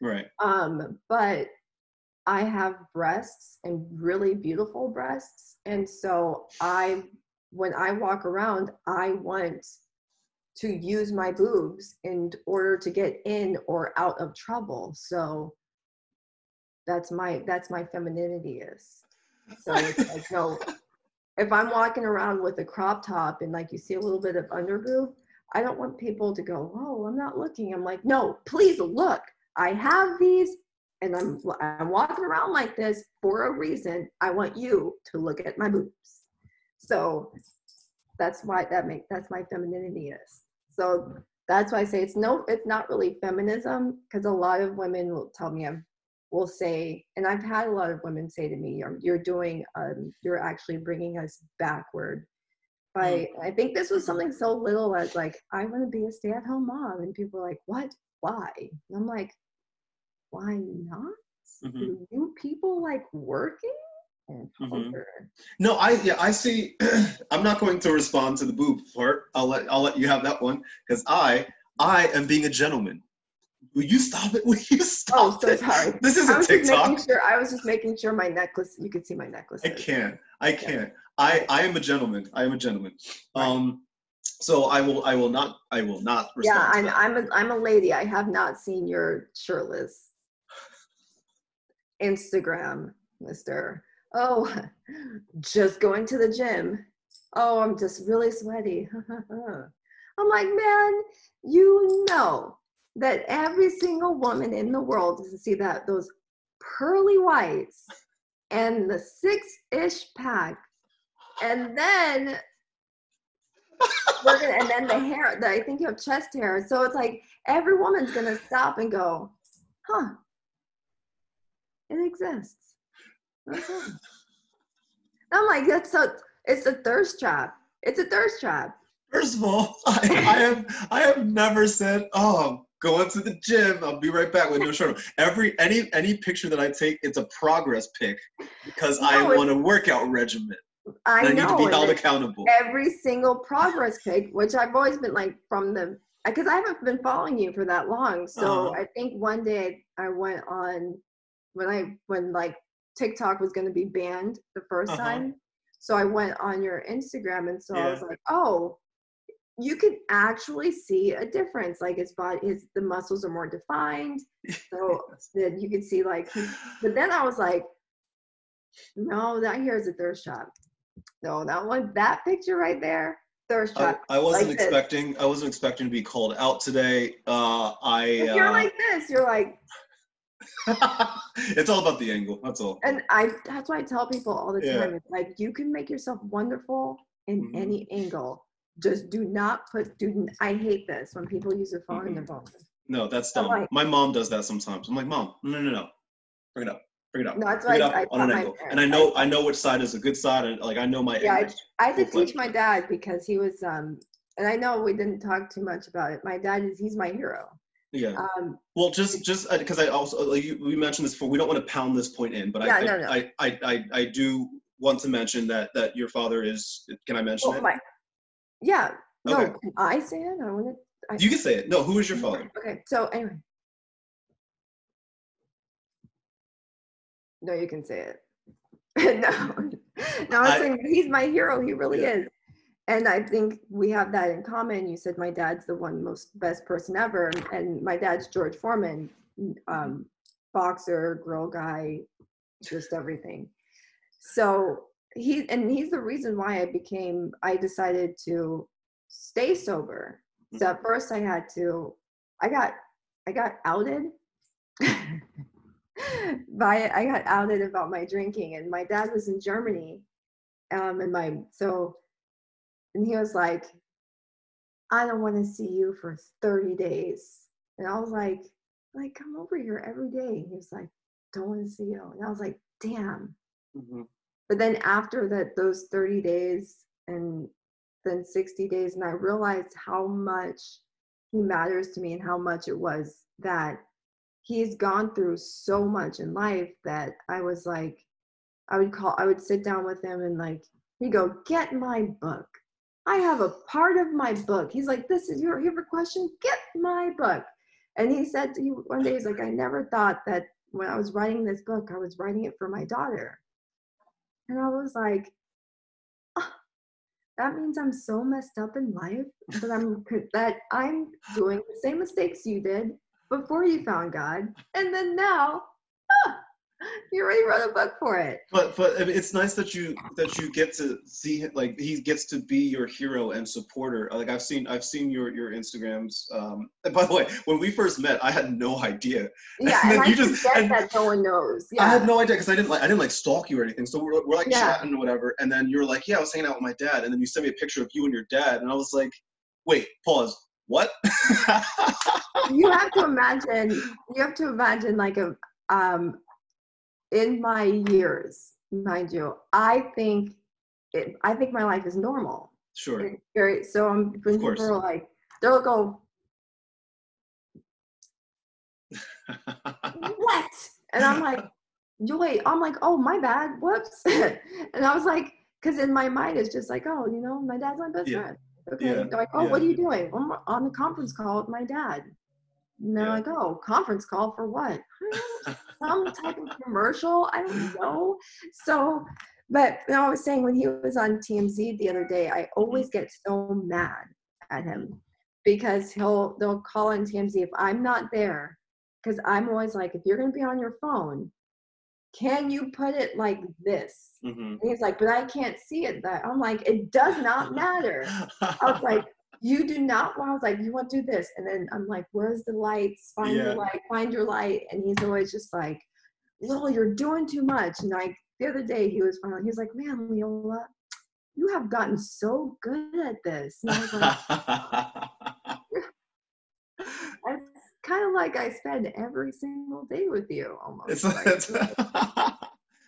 right. Um, but I have breasts and really beautiful breasts. And so I, when I walk around, I want to use my boobs in order to get in or out of trouble. So that's my, that's my femininity is. So it's like, no, if I'm walking around with a crop top and like you see a little bit of underboob, I don't want people to go, oh, I'm not looking. I'm like, no, please look. I have these and I'm I'm walking around like this for a reason. I want you to look at my boobs. So that's why that make that's my femininity is. So that's why I say it's no, it's not really feminism because a lot of women will tell me I'm will say, and I've had a lot of women say to me, "You're, you're doing, um, you're actually bringing us backward." By I think this was something so little as like, "I want to be a stay-at-home mom," and people are like, "What? Why?" And I'm like, "Why not? Mhm. Do you people like working?" Mhm. No, I yeah, I see. I'm not going to respond to the boob part. I'll let I'll let you have that one because I I am being a gentleman. Will you stop it? Will you stop Oh, so it? sorry. This I isn't was just TikTok. making sure. I was just making sure my necklace. You could see my necklace. I can't. I can't. I I am a gentleman. I am a gentleman. Right. Um, so I will I will not I will not respond. Yeah, I'm, I'm a, I'm a lady. I have not seen your shirtless Instagram, Mister. Oh, just going to the gym. Oh, I'm just really sweaty. I'm like, man, you know that every single woman in the world doesn't see that those pearly whites and the six-ish pack, and then we're gonna, and then the hair. The, I think you have chest hair, so it's like every woman's gonna stop and go, "Huh, it exists." All. I'm like, that's so. It's a thirst trap. It's a thirst trap. First of all, I, I have I have never said, "Oh, going to the gym. I'll be right back with no shirt." on." Every any any picture that I take, it's a progress pic because I No, it's- want a workout regimen. I, I know. need to be held accountable. every single progress pic, which I've always been like from the because I haven't been following you for that long. So Uh-huh. I think one day I went on when I when like TikTok was going to be banned the 1st Uh-huh. time. So I went on your Instagram and so I was like, oh, you can actually see a difference. Like his body, his the muscles are more defined. So that you could see like but then I was like, no, that here is a thirst trap. No, that one, that picture right there, thirst I, trap. I wasn't like this. expecting. I wasn't expecting to be called out today. Uh, I. If you're uh, like this, you're like, it's all about the angle. That's all. and I. That's why I tell people all the Yeah. time. It's like you can make yourself wonderful in Mhm. any angle. Just do not put. Do I hate this when people use a phone in their Mm-hmm. phone. No, that's I'm dumb. like- My mom does that sometimes. I'm like, mom, no, no, no, bring it up, bring it up, No, that's bring it up I, I on an taught my angle. And I parents. know, I know which side is a good side, and like I know my Yeah, I- angles. I had to full-fledged. teach my dad because he was um and I know we didn't talk too much about it. My dad is he's my hero. Yeah. Um Well, just just because I also like you, we mentioned this before. We don't want to pound this point in, but Yeah, I, no, no. I, I I I do want to mention that that your father is. Can I mention well, it? my yeah, no, Okay. can I say it? I want to You can say it. No, who is your father? Okay, so anyway. No, you can say it. no, no, I'm I- saying he's my hero. He really Yeah. is. And I think we have that in common. You said my dad's the one most best person ever, and my dad's George Foreman, um, boxer, grill guy, just everything. So he and he's the reason why I became. I decided to stay sober. So at first I had to. I got I got outed. by I got outed about my drinking, and my dad was in Germany, um, and my so, and he was like, "I don't want to see you for thirty days," and I was like, "Like come over here every day." He was like, "Don't want to see you," and I was like, "Damn." Mhm. But then after that, those thirty days and then sixty days, and I realized how much he matters to me and how much it was that he's gone through so much in life that I was like, I would call, I would sit down with him and like, he'd go, get my book. I have a part of my book. He's like, this is your, favorite question? Get my book. And he said to you one day, he's like, I never thought that when I was writing this book, I was writing it for my daughter. And I was like, "Ah, that means I'm so messed up in life that I'm that I'm doing the same mistakes you did before you found God, and then now you already wrote a book for it. But but I mean, it's nice that you that you get to see him like he gets to be your hero and supporter. Like I've seen I've seen your your Instagrams. Um, and by the way, when we first met, I had no idea. Yeah, And and I you just- and- that no one knows. Yeah, I had no idea because I didn't like I didn't like stalk you or anything. So we're, we're like Yeah. chatting or whatever, and then you're like, yeah, I was hanging out with my dad, and then you sent me a picture of you and your dad, and I was like, wait, pause, what? you have to imagine. You have to imagine like a um, in my years, mind you, I think it, I think my life is normal. sure. Very so um, when people are like they'll go what and i'm like joy i'm like oh my bad whoops and i was like because in my mind it's just like oh you know my dad's my best Yeah. friend okay Yeah. They're like oh what are you doing i'm on the conference call with my dad and they're Yeah. like oh conference call for what? Some type of commercial? I don't know. So but you know, i was saying when he was on tmz the other day i always get so mad at him because he'll they'll call on tmz if i'm not there because i'm always like if you're going to be on your phone can you put it like this? Mhm. and he's like but i can't see it that i'm like it does not matter. I was like you do not want I was like you want to do this and then i'm like where's the lights find Yeah. your light find your light and he's always just like Lil, you're doing too much and like the other day he was finally he was like man leola you have gotten so good at this and i was like it's kind of like i spend every single day with you almost like,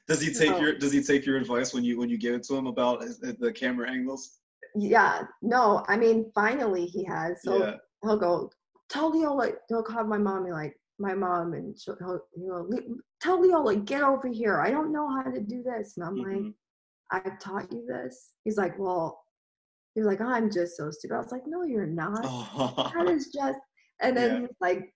does he take No. your Does he take your advice when you when you give it to him about his, the camera angles? Yeah no i mean finally he has so yeah. he'll go tell Leola. He'll call my mom and like my mom, and she'll he'll, he'll go, "Le- tell Leola get over here. I don't know how to do this, and I'm like, Mhm. I've taught you this. He's like, Well, he's like, oh, I'm just so stupid. I was like, No, you're not. That is just and then Yeah. he's like,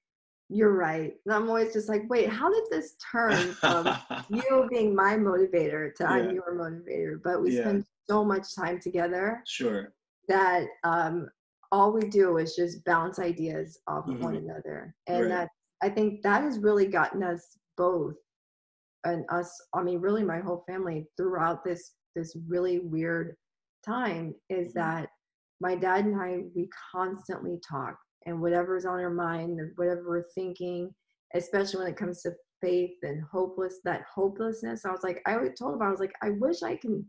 You're right. And I'm always just like, wait, how did this turn from you being my motivator to Yeah. I'm your motivator? But we Yeah. spend so much time together sure. that um, all we do is just bounce ideas off of one Mhm. another, and Right. that I think that has really gotten us both, and us. I mean, really, my whole family throughout this this really weird time is Mhm. that my dad and I we constantly talk, and whatever's on our mind, and whatever we're thinking, especially when it comes to faith and hopeless that hopelessness. I was like, I always told him, I was like, I wish I can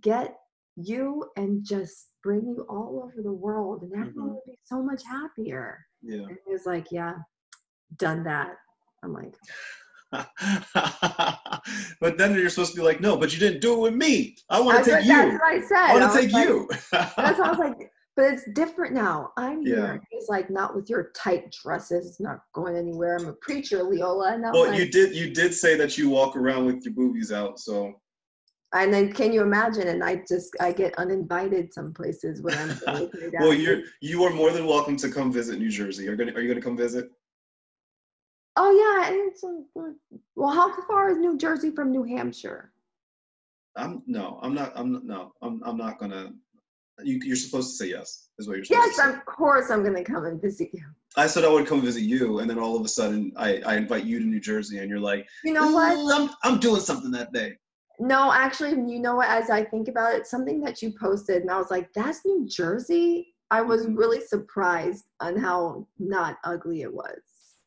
get you and just bring you all over the world and everyone Mhm. would be so much happier. Yeah. And he was like, Yeah, done that. I'm like, but then you're supposed to be like, no, but you didn't do it with me. I want to take that's you. what I said. I want to take like- you. That's why I was like, but it's different now. I'm Yeah. here. He's like, not with your tight dresses, it's not going anywhere. I'm a preacher, Leola. I'm well, like, you did. You did say that you walk around with your boobies out. So and then can you imagine? And I just I get uninvited some places when I'm with my dad. well, you're you are more than welcome to come visit New Jersey. Are gonna Are you gonna come visit? Oh yeah, and so, well, how far is New Jersey from New Hampshire? I'm no. I'm not. I'm not- no. I'm. I'm not gonna. You, you're supposed to say yes. Is what you're supposed Yes, to say. of course I'm gonna come and visit you. I said I would come visit you, and then all of a sudden I, I invite you to New Jersey, and you're like, You know what? Mm, I'm I'm doing something that day. No, actually, you know what? As I think about it, something that you posted, and I was like, "That's New Jersey." I was Mhm. really surprised on how not ugly it was.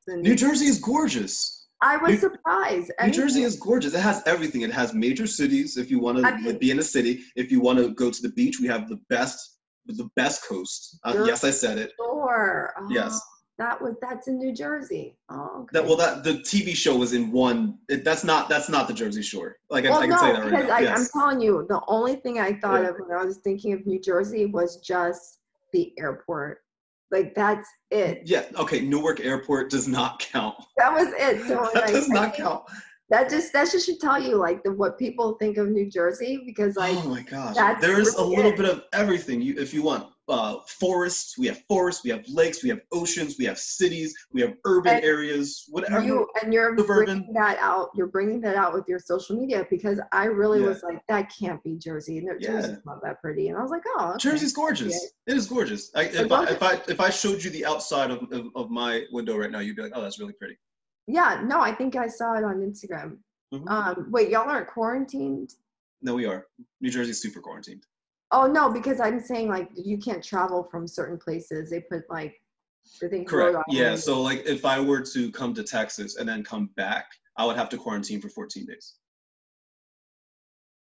And New Jersey is gorgeous. I was New- surprised. New Jersey is gorgeous. It has everything. It has major cities. If you want I to mean- be in a city, if you want to go to the beach, we have the best, the best coast. Uh, yes, I said it. Sure. Oh, Yes. That was that's in New Jersey. Oh, okay. That well, that the TV show was in one. It, that's not that's not the Jersey Shore. Like I, well, I can no, say that right because now. I, yes. I'm telling you, the only thing I thought Yeah. of when I was thinking of New Jersey was just the airport. Like that's it. yeah. Okay. Newark Airport does not count. That was it. So that like, does I not think count. That just that just should tell you like the, what people think of New Jersey because like oh my gosh. There's a little it. bit of everything. You if you want uh, forests, we have forests, we have lakes, we have oceans, we have cities, we have urban And areas, whatever. you and you're suburban. bringing that out. You're bringing that out with your social media because I really Yeah. was like, that can't be Jersey. No, Yeah. Jersey's not that pretty. And I was like, oh, okay. Jersey's gorgeous. It is gorgeous. I, if, I, if I if I showed you the outside of, of, of my window right now, you'd be like, oh, that's really pretty. Yeah, no, I think I saw it on Instagram. Mhm. Um, wait, y'all aren't quarantined? No, we are. New Jersey's super quarantined. Oh no, because I'm saying like you can't travel from certain places. They put like I think Correct. Yeah. So like, if I were to come to Texas and then come back, I would have to quarantine for 14 days.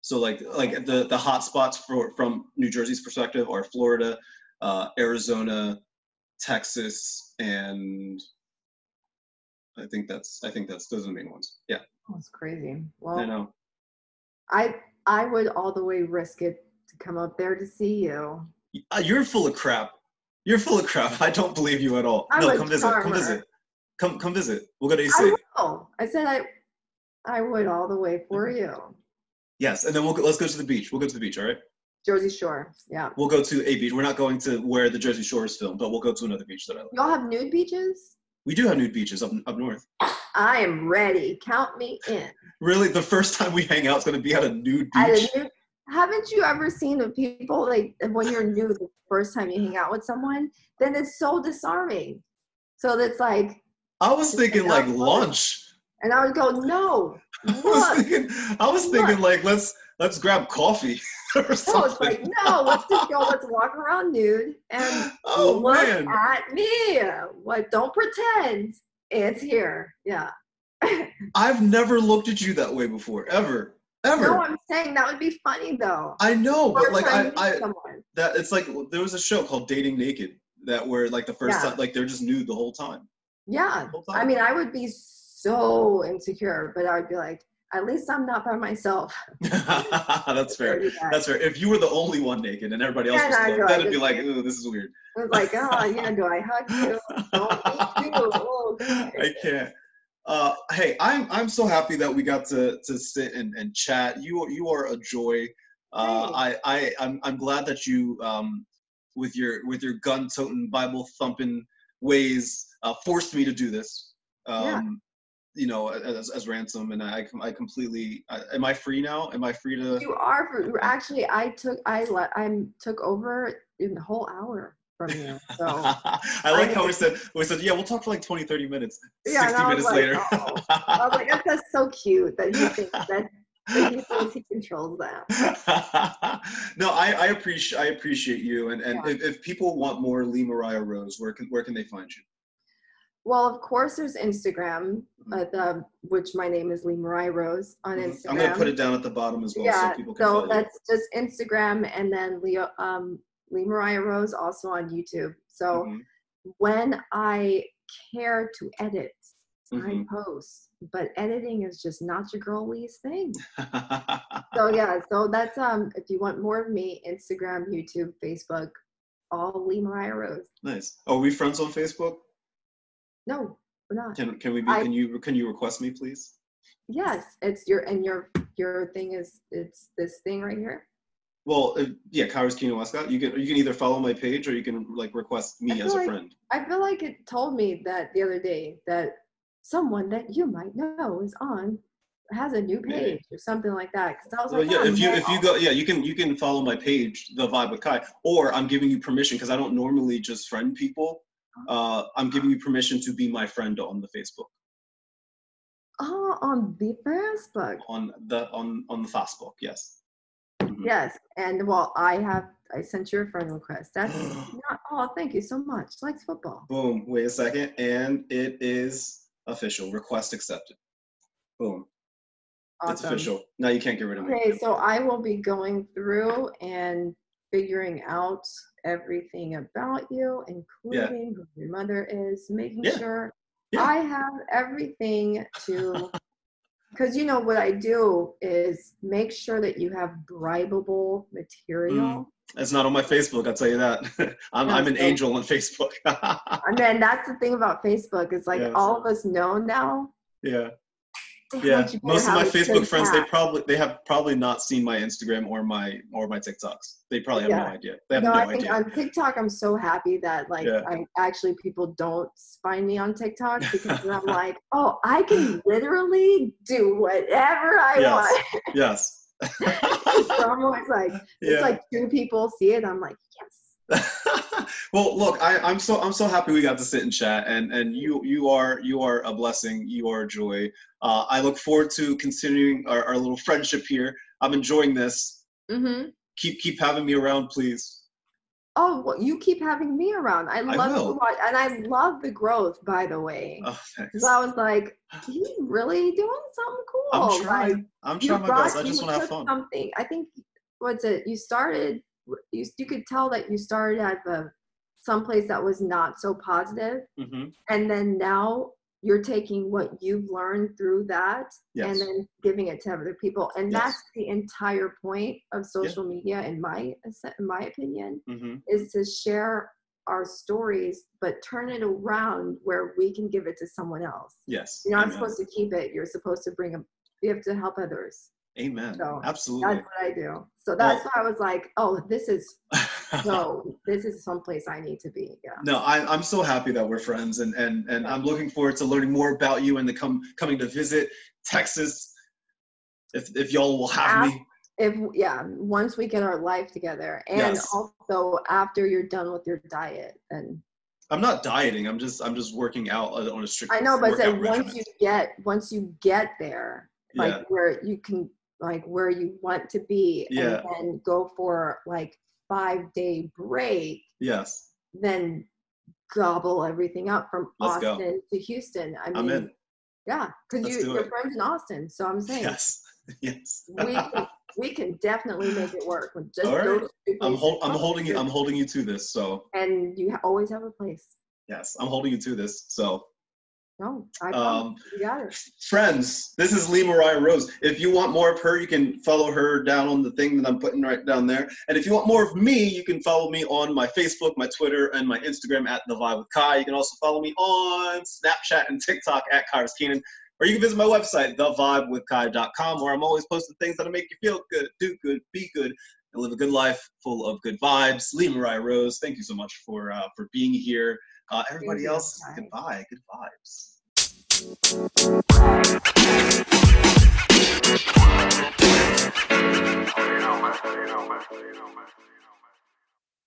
So like like the the hot spots for from New Jersey's perspective are Florida, uh, Arizona, Texas, and I think that's I think that's those are the main ones. Yeah. Oh that's crazy. Well, I know. I I would all the way risk it to come up there to see you. Uh, You're full of crap. You're full of crap. I don't believe you at all. I'm no, come visit. Come visit. Come come visit. We'll go to AC. I will. I said I I would all the way for Mm-hmm. you. Yes, and then we'll go, let's go to the beach. We'll go to the beach. All right. Jersey Shore. Yeah. We'll go to a beach. We're not going to where the Jersey Shore is filmed, but we'll go to another beach that I like. Y'all have nude beaches? We do have nude beaches up up north. I am ready. Count me in. Really, the first time we hang out is going to be at a nude beach. a nude, haven't you ever seen the people like when you're new the first time you hang out with someone? Then it's so disarming. So that's like, I was thinking like lunch. and I would go, no, I was thinking, I was thinking like let's let's grab coffee or No, it's something. like, no, let's just go, let's walk around nude and oh look man, at me. What? Don't pretend it's here. Yeah. I've never looked at you that way before, ever, ever. No, I'm saying that would be funny though. I know, but like I, I someone. that it's like there was a show called Dating Naked that where like the first Yeah. time like they're just nude the whole time. Yeah. Whole I mean, I would be so insecure, but I would be like, at least I'm not by myself. That's fair. That's fair. If you were the only one naked and everybody else was no, clothed, no, I then it'd be like, ooh, this is weird. I was like, oh, yeah, do I hug you? Don't eat you. Oh, I can't. Uh, hey, I'm I'm so happy that we got to to sit and, and chat. You are- you are a joy. Uh, I, I, I'm, I'm glad that you, um, with your, with your gun toting, Bible thumping ways, uh, forced me to do this. Um, Yeah. You know, as, as ransom, and I, I completely. I, am I free now? Am I free to? You are for, actually. I took I let I took over in the whole hour from you. So I like how we said we said yeah we'll talk for like 20 30 minutes Yeah, 60 minutes like, later oh. I was like, that's, that's so cute that he thinks that, that he he controls that. no I, I appreciate I appreciate you and, and Yeah. if, if people want more Lee Mariah Rose where can where can they find you Well, of course, there's Instagram, uh, the, which my name is Lee Mariah Rose on Mhm. Instagram. I'm gonna put it down at the bottom as well yeah, so people can so you. that's just Instagram, and then Leo, um, Lee Mariah Rose also on YouTube. So Mhm. when I care to edit, Mhm. I post, but editing is just not your girl Lee's thing. So yeah, so that's um, if you want more of me, Instagram, YouTube, Facebook, all Lee Mariah Rose. nice are we friends on Facebook No, we're not. can can we be I- can you can you request me please Yes, it's your and your your thing is it's this thing right here. well uh, yeah Kyrus Keenan Westcott you can you can either follow my page or you can like request me as a like- friend I feel like it told me that the other day that someone that you might know is on has a new page or something like that. Because I was Well, like, yeah, oh, if you if you go, yeah, you can you can follow my page, the vibe with Ky, or I'm giving you permission because I don't normally just friend people. Uh, I'm giving you permission to be my friend on the Facebook, oh, on the Facebook. on the on on the Facebook. Yes. Mhm. Yes, and well, I have I sent you a friend request. That's not. Oh, thank you so much. Likes football. Boom. Wait a second, and it is official. Request accepted. Boom. It's official. Now you can't get rid of me. Okay, so I will be going through and figuring out everything about you, including who your mother is, making Yeah. sure Yeah. I have everything to. Because you know what I do is make sure that you have bribable material, mm. It's not on my Facebook. I'll tell you that. I'm I'm an so- angel on Facebook. and then that's the thing about Facebook is like Yes. all of us know now. yeah. Yeah, it, you better most of my Facebook friends they probably they have probably not seen my Instagram or my or my TikToks. They probably have no idea. They have no, no, I think idea. on TikTok, I'm so happy that like Yeah. I actually people don't find me on TikTok because I'm like, oh, I can literally do whatever I Yes. want. yes. so I'm always like, it's yeah. like two people see it. I'm like, yes. well, look, I, I'm so I'm so happy we got to sit and chat, and and you you are you are a blessing. You are a joy. Uh, I look forward to continuing our, our little friendship here. I'm enjoying this. Mm-hmm. Keep keep having me around, please. Oh, well, you keep having me around. I love will. watch, and I love the growth. By the way, Oh, thanks. because I was like, he's really doing something cool. I'm Like, trying. I'm you trying my best. I just want to have fun. Something. I think what's it? You started. You you could tell that you started at the someplace that was not so positive, hmm and then now you're taking what you've learned through that Yes. and then giving it to other people, and Yes. that's the entire point of social media, in my in my opinion, hmm is to share our stories, but turn it around where we can give it to someone else. Yes. You're not Amen. supposed to keep it. You're supposed to bring them. You have to help others. Amen. So, Absolutely. That's what I do. So that's why I was like, oh, this is so. this is someplace I need to be. Yeah. no, I, I'm so happy that we're friends, and and and I'm looking forward to learning more about you and the come coming to visit Texas. If if y'all will have me. If yeah, once we get our life together, and Yes. also after you're done with your diet, and I'm not dieting. I'm just I'm just working out on a strict. I know, but workout once regimen. you get once you get there, like yeah. where you can like where you want to be, Yeah. and then go for like five day break, Yes. then gobble everything up from Let's go. Austin to Houston. I mean, I'm in. Yeah, because you it. friends in Austin, so I'm saying Yes. Yes. we can, we can definitely make it work with just All right. I'm hol- I'm holding you. I'm holding you to this. So and you ha- always have a place. yes, I'm holding you to this. So No, I um, got it. friends, this is Lee Mariah Rose. If you want more of her, you can follow her down on the thing that I'm putting right down there. And if you want more of me, you can follow me on my Facebook, my Twitter, and my Instagram at The Vibe with Ky. You can also follow me on Snapchat and TikTok at Kyrus Keenan. Or you can visit my website, thevibewithky.com, where I'm always posting things that'll make you feel good, do good, be good, and live a good life full of good vibes. Lee Mariah Rose, thank you so much for uh, for being here. Uh, everybody you, else, Ky. goodbye. Good vibes.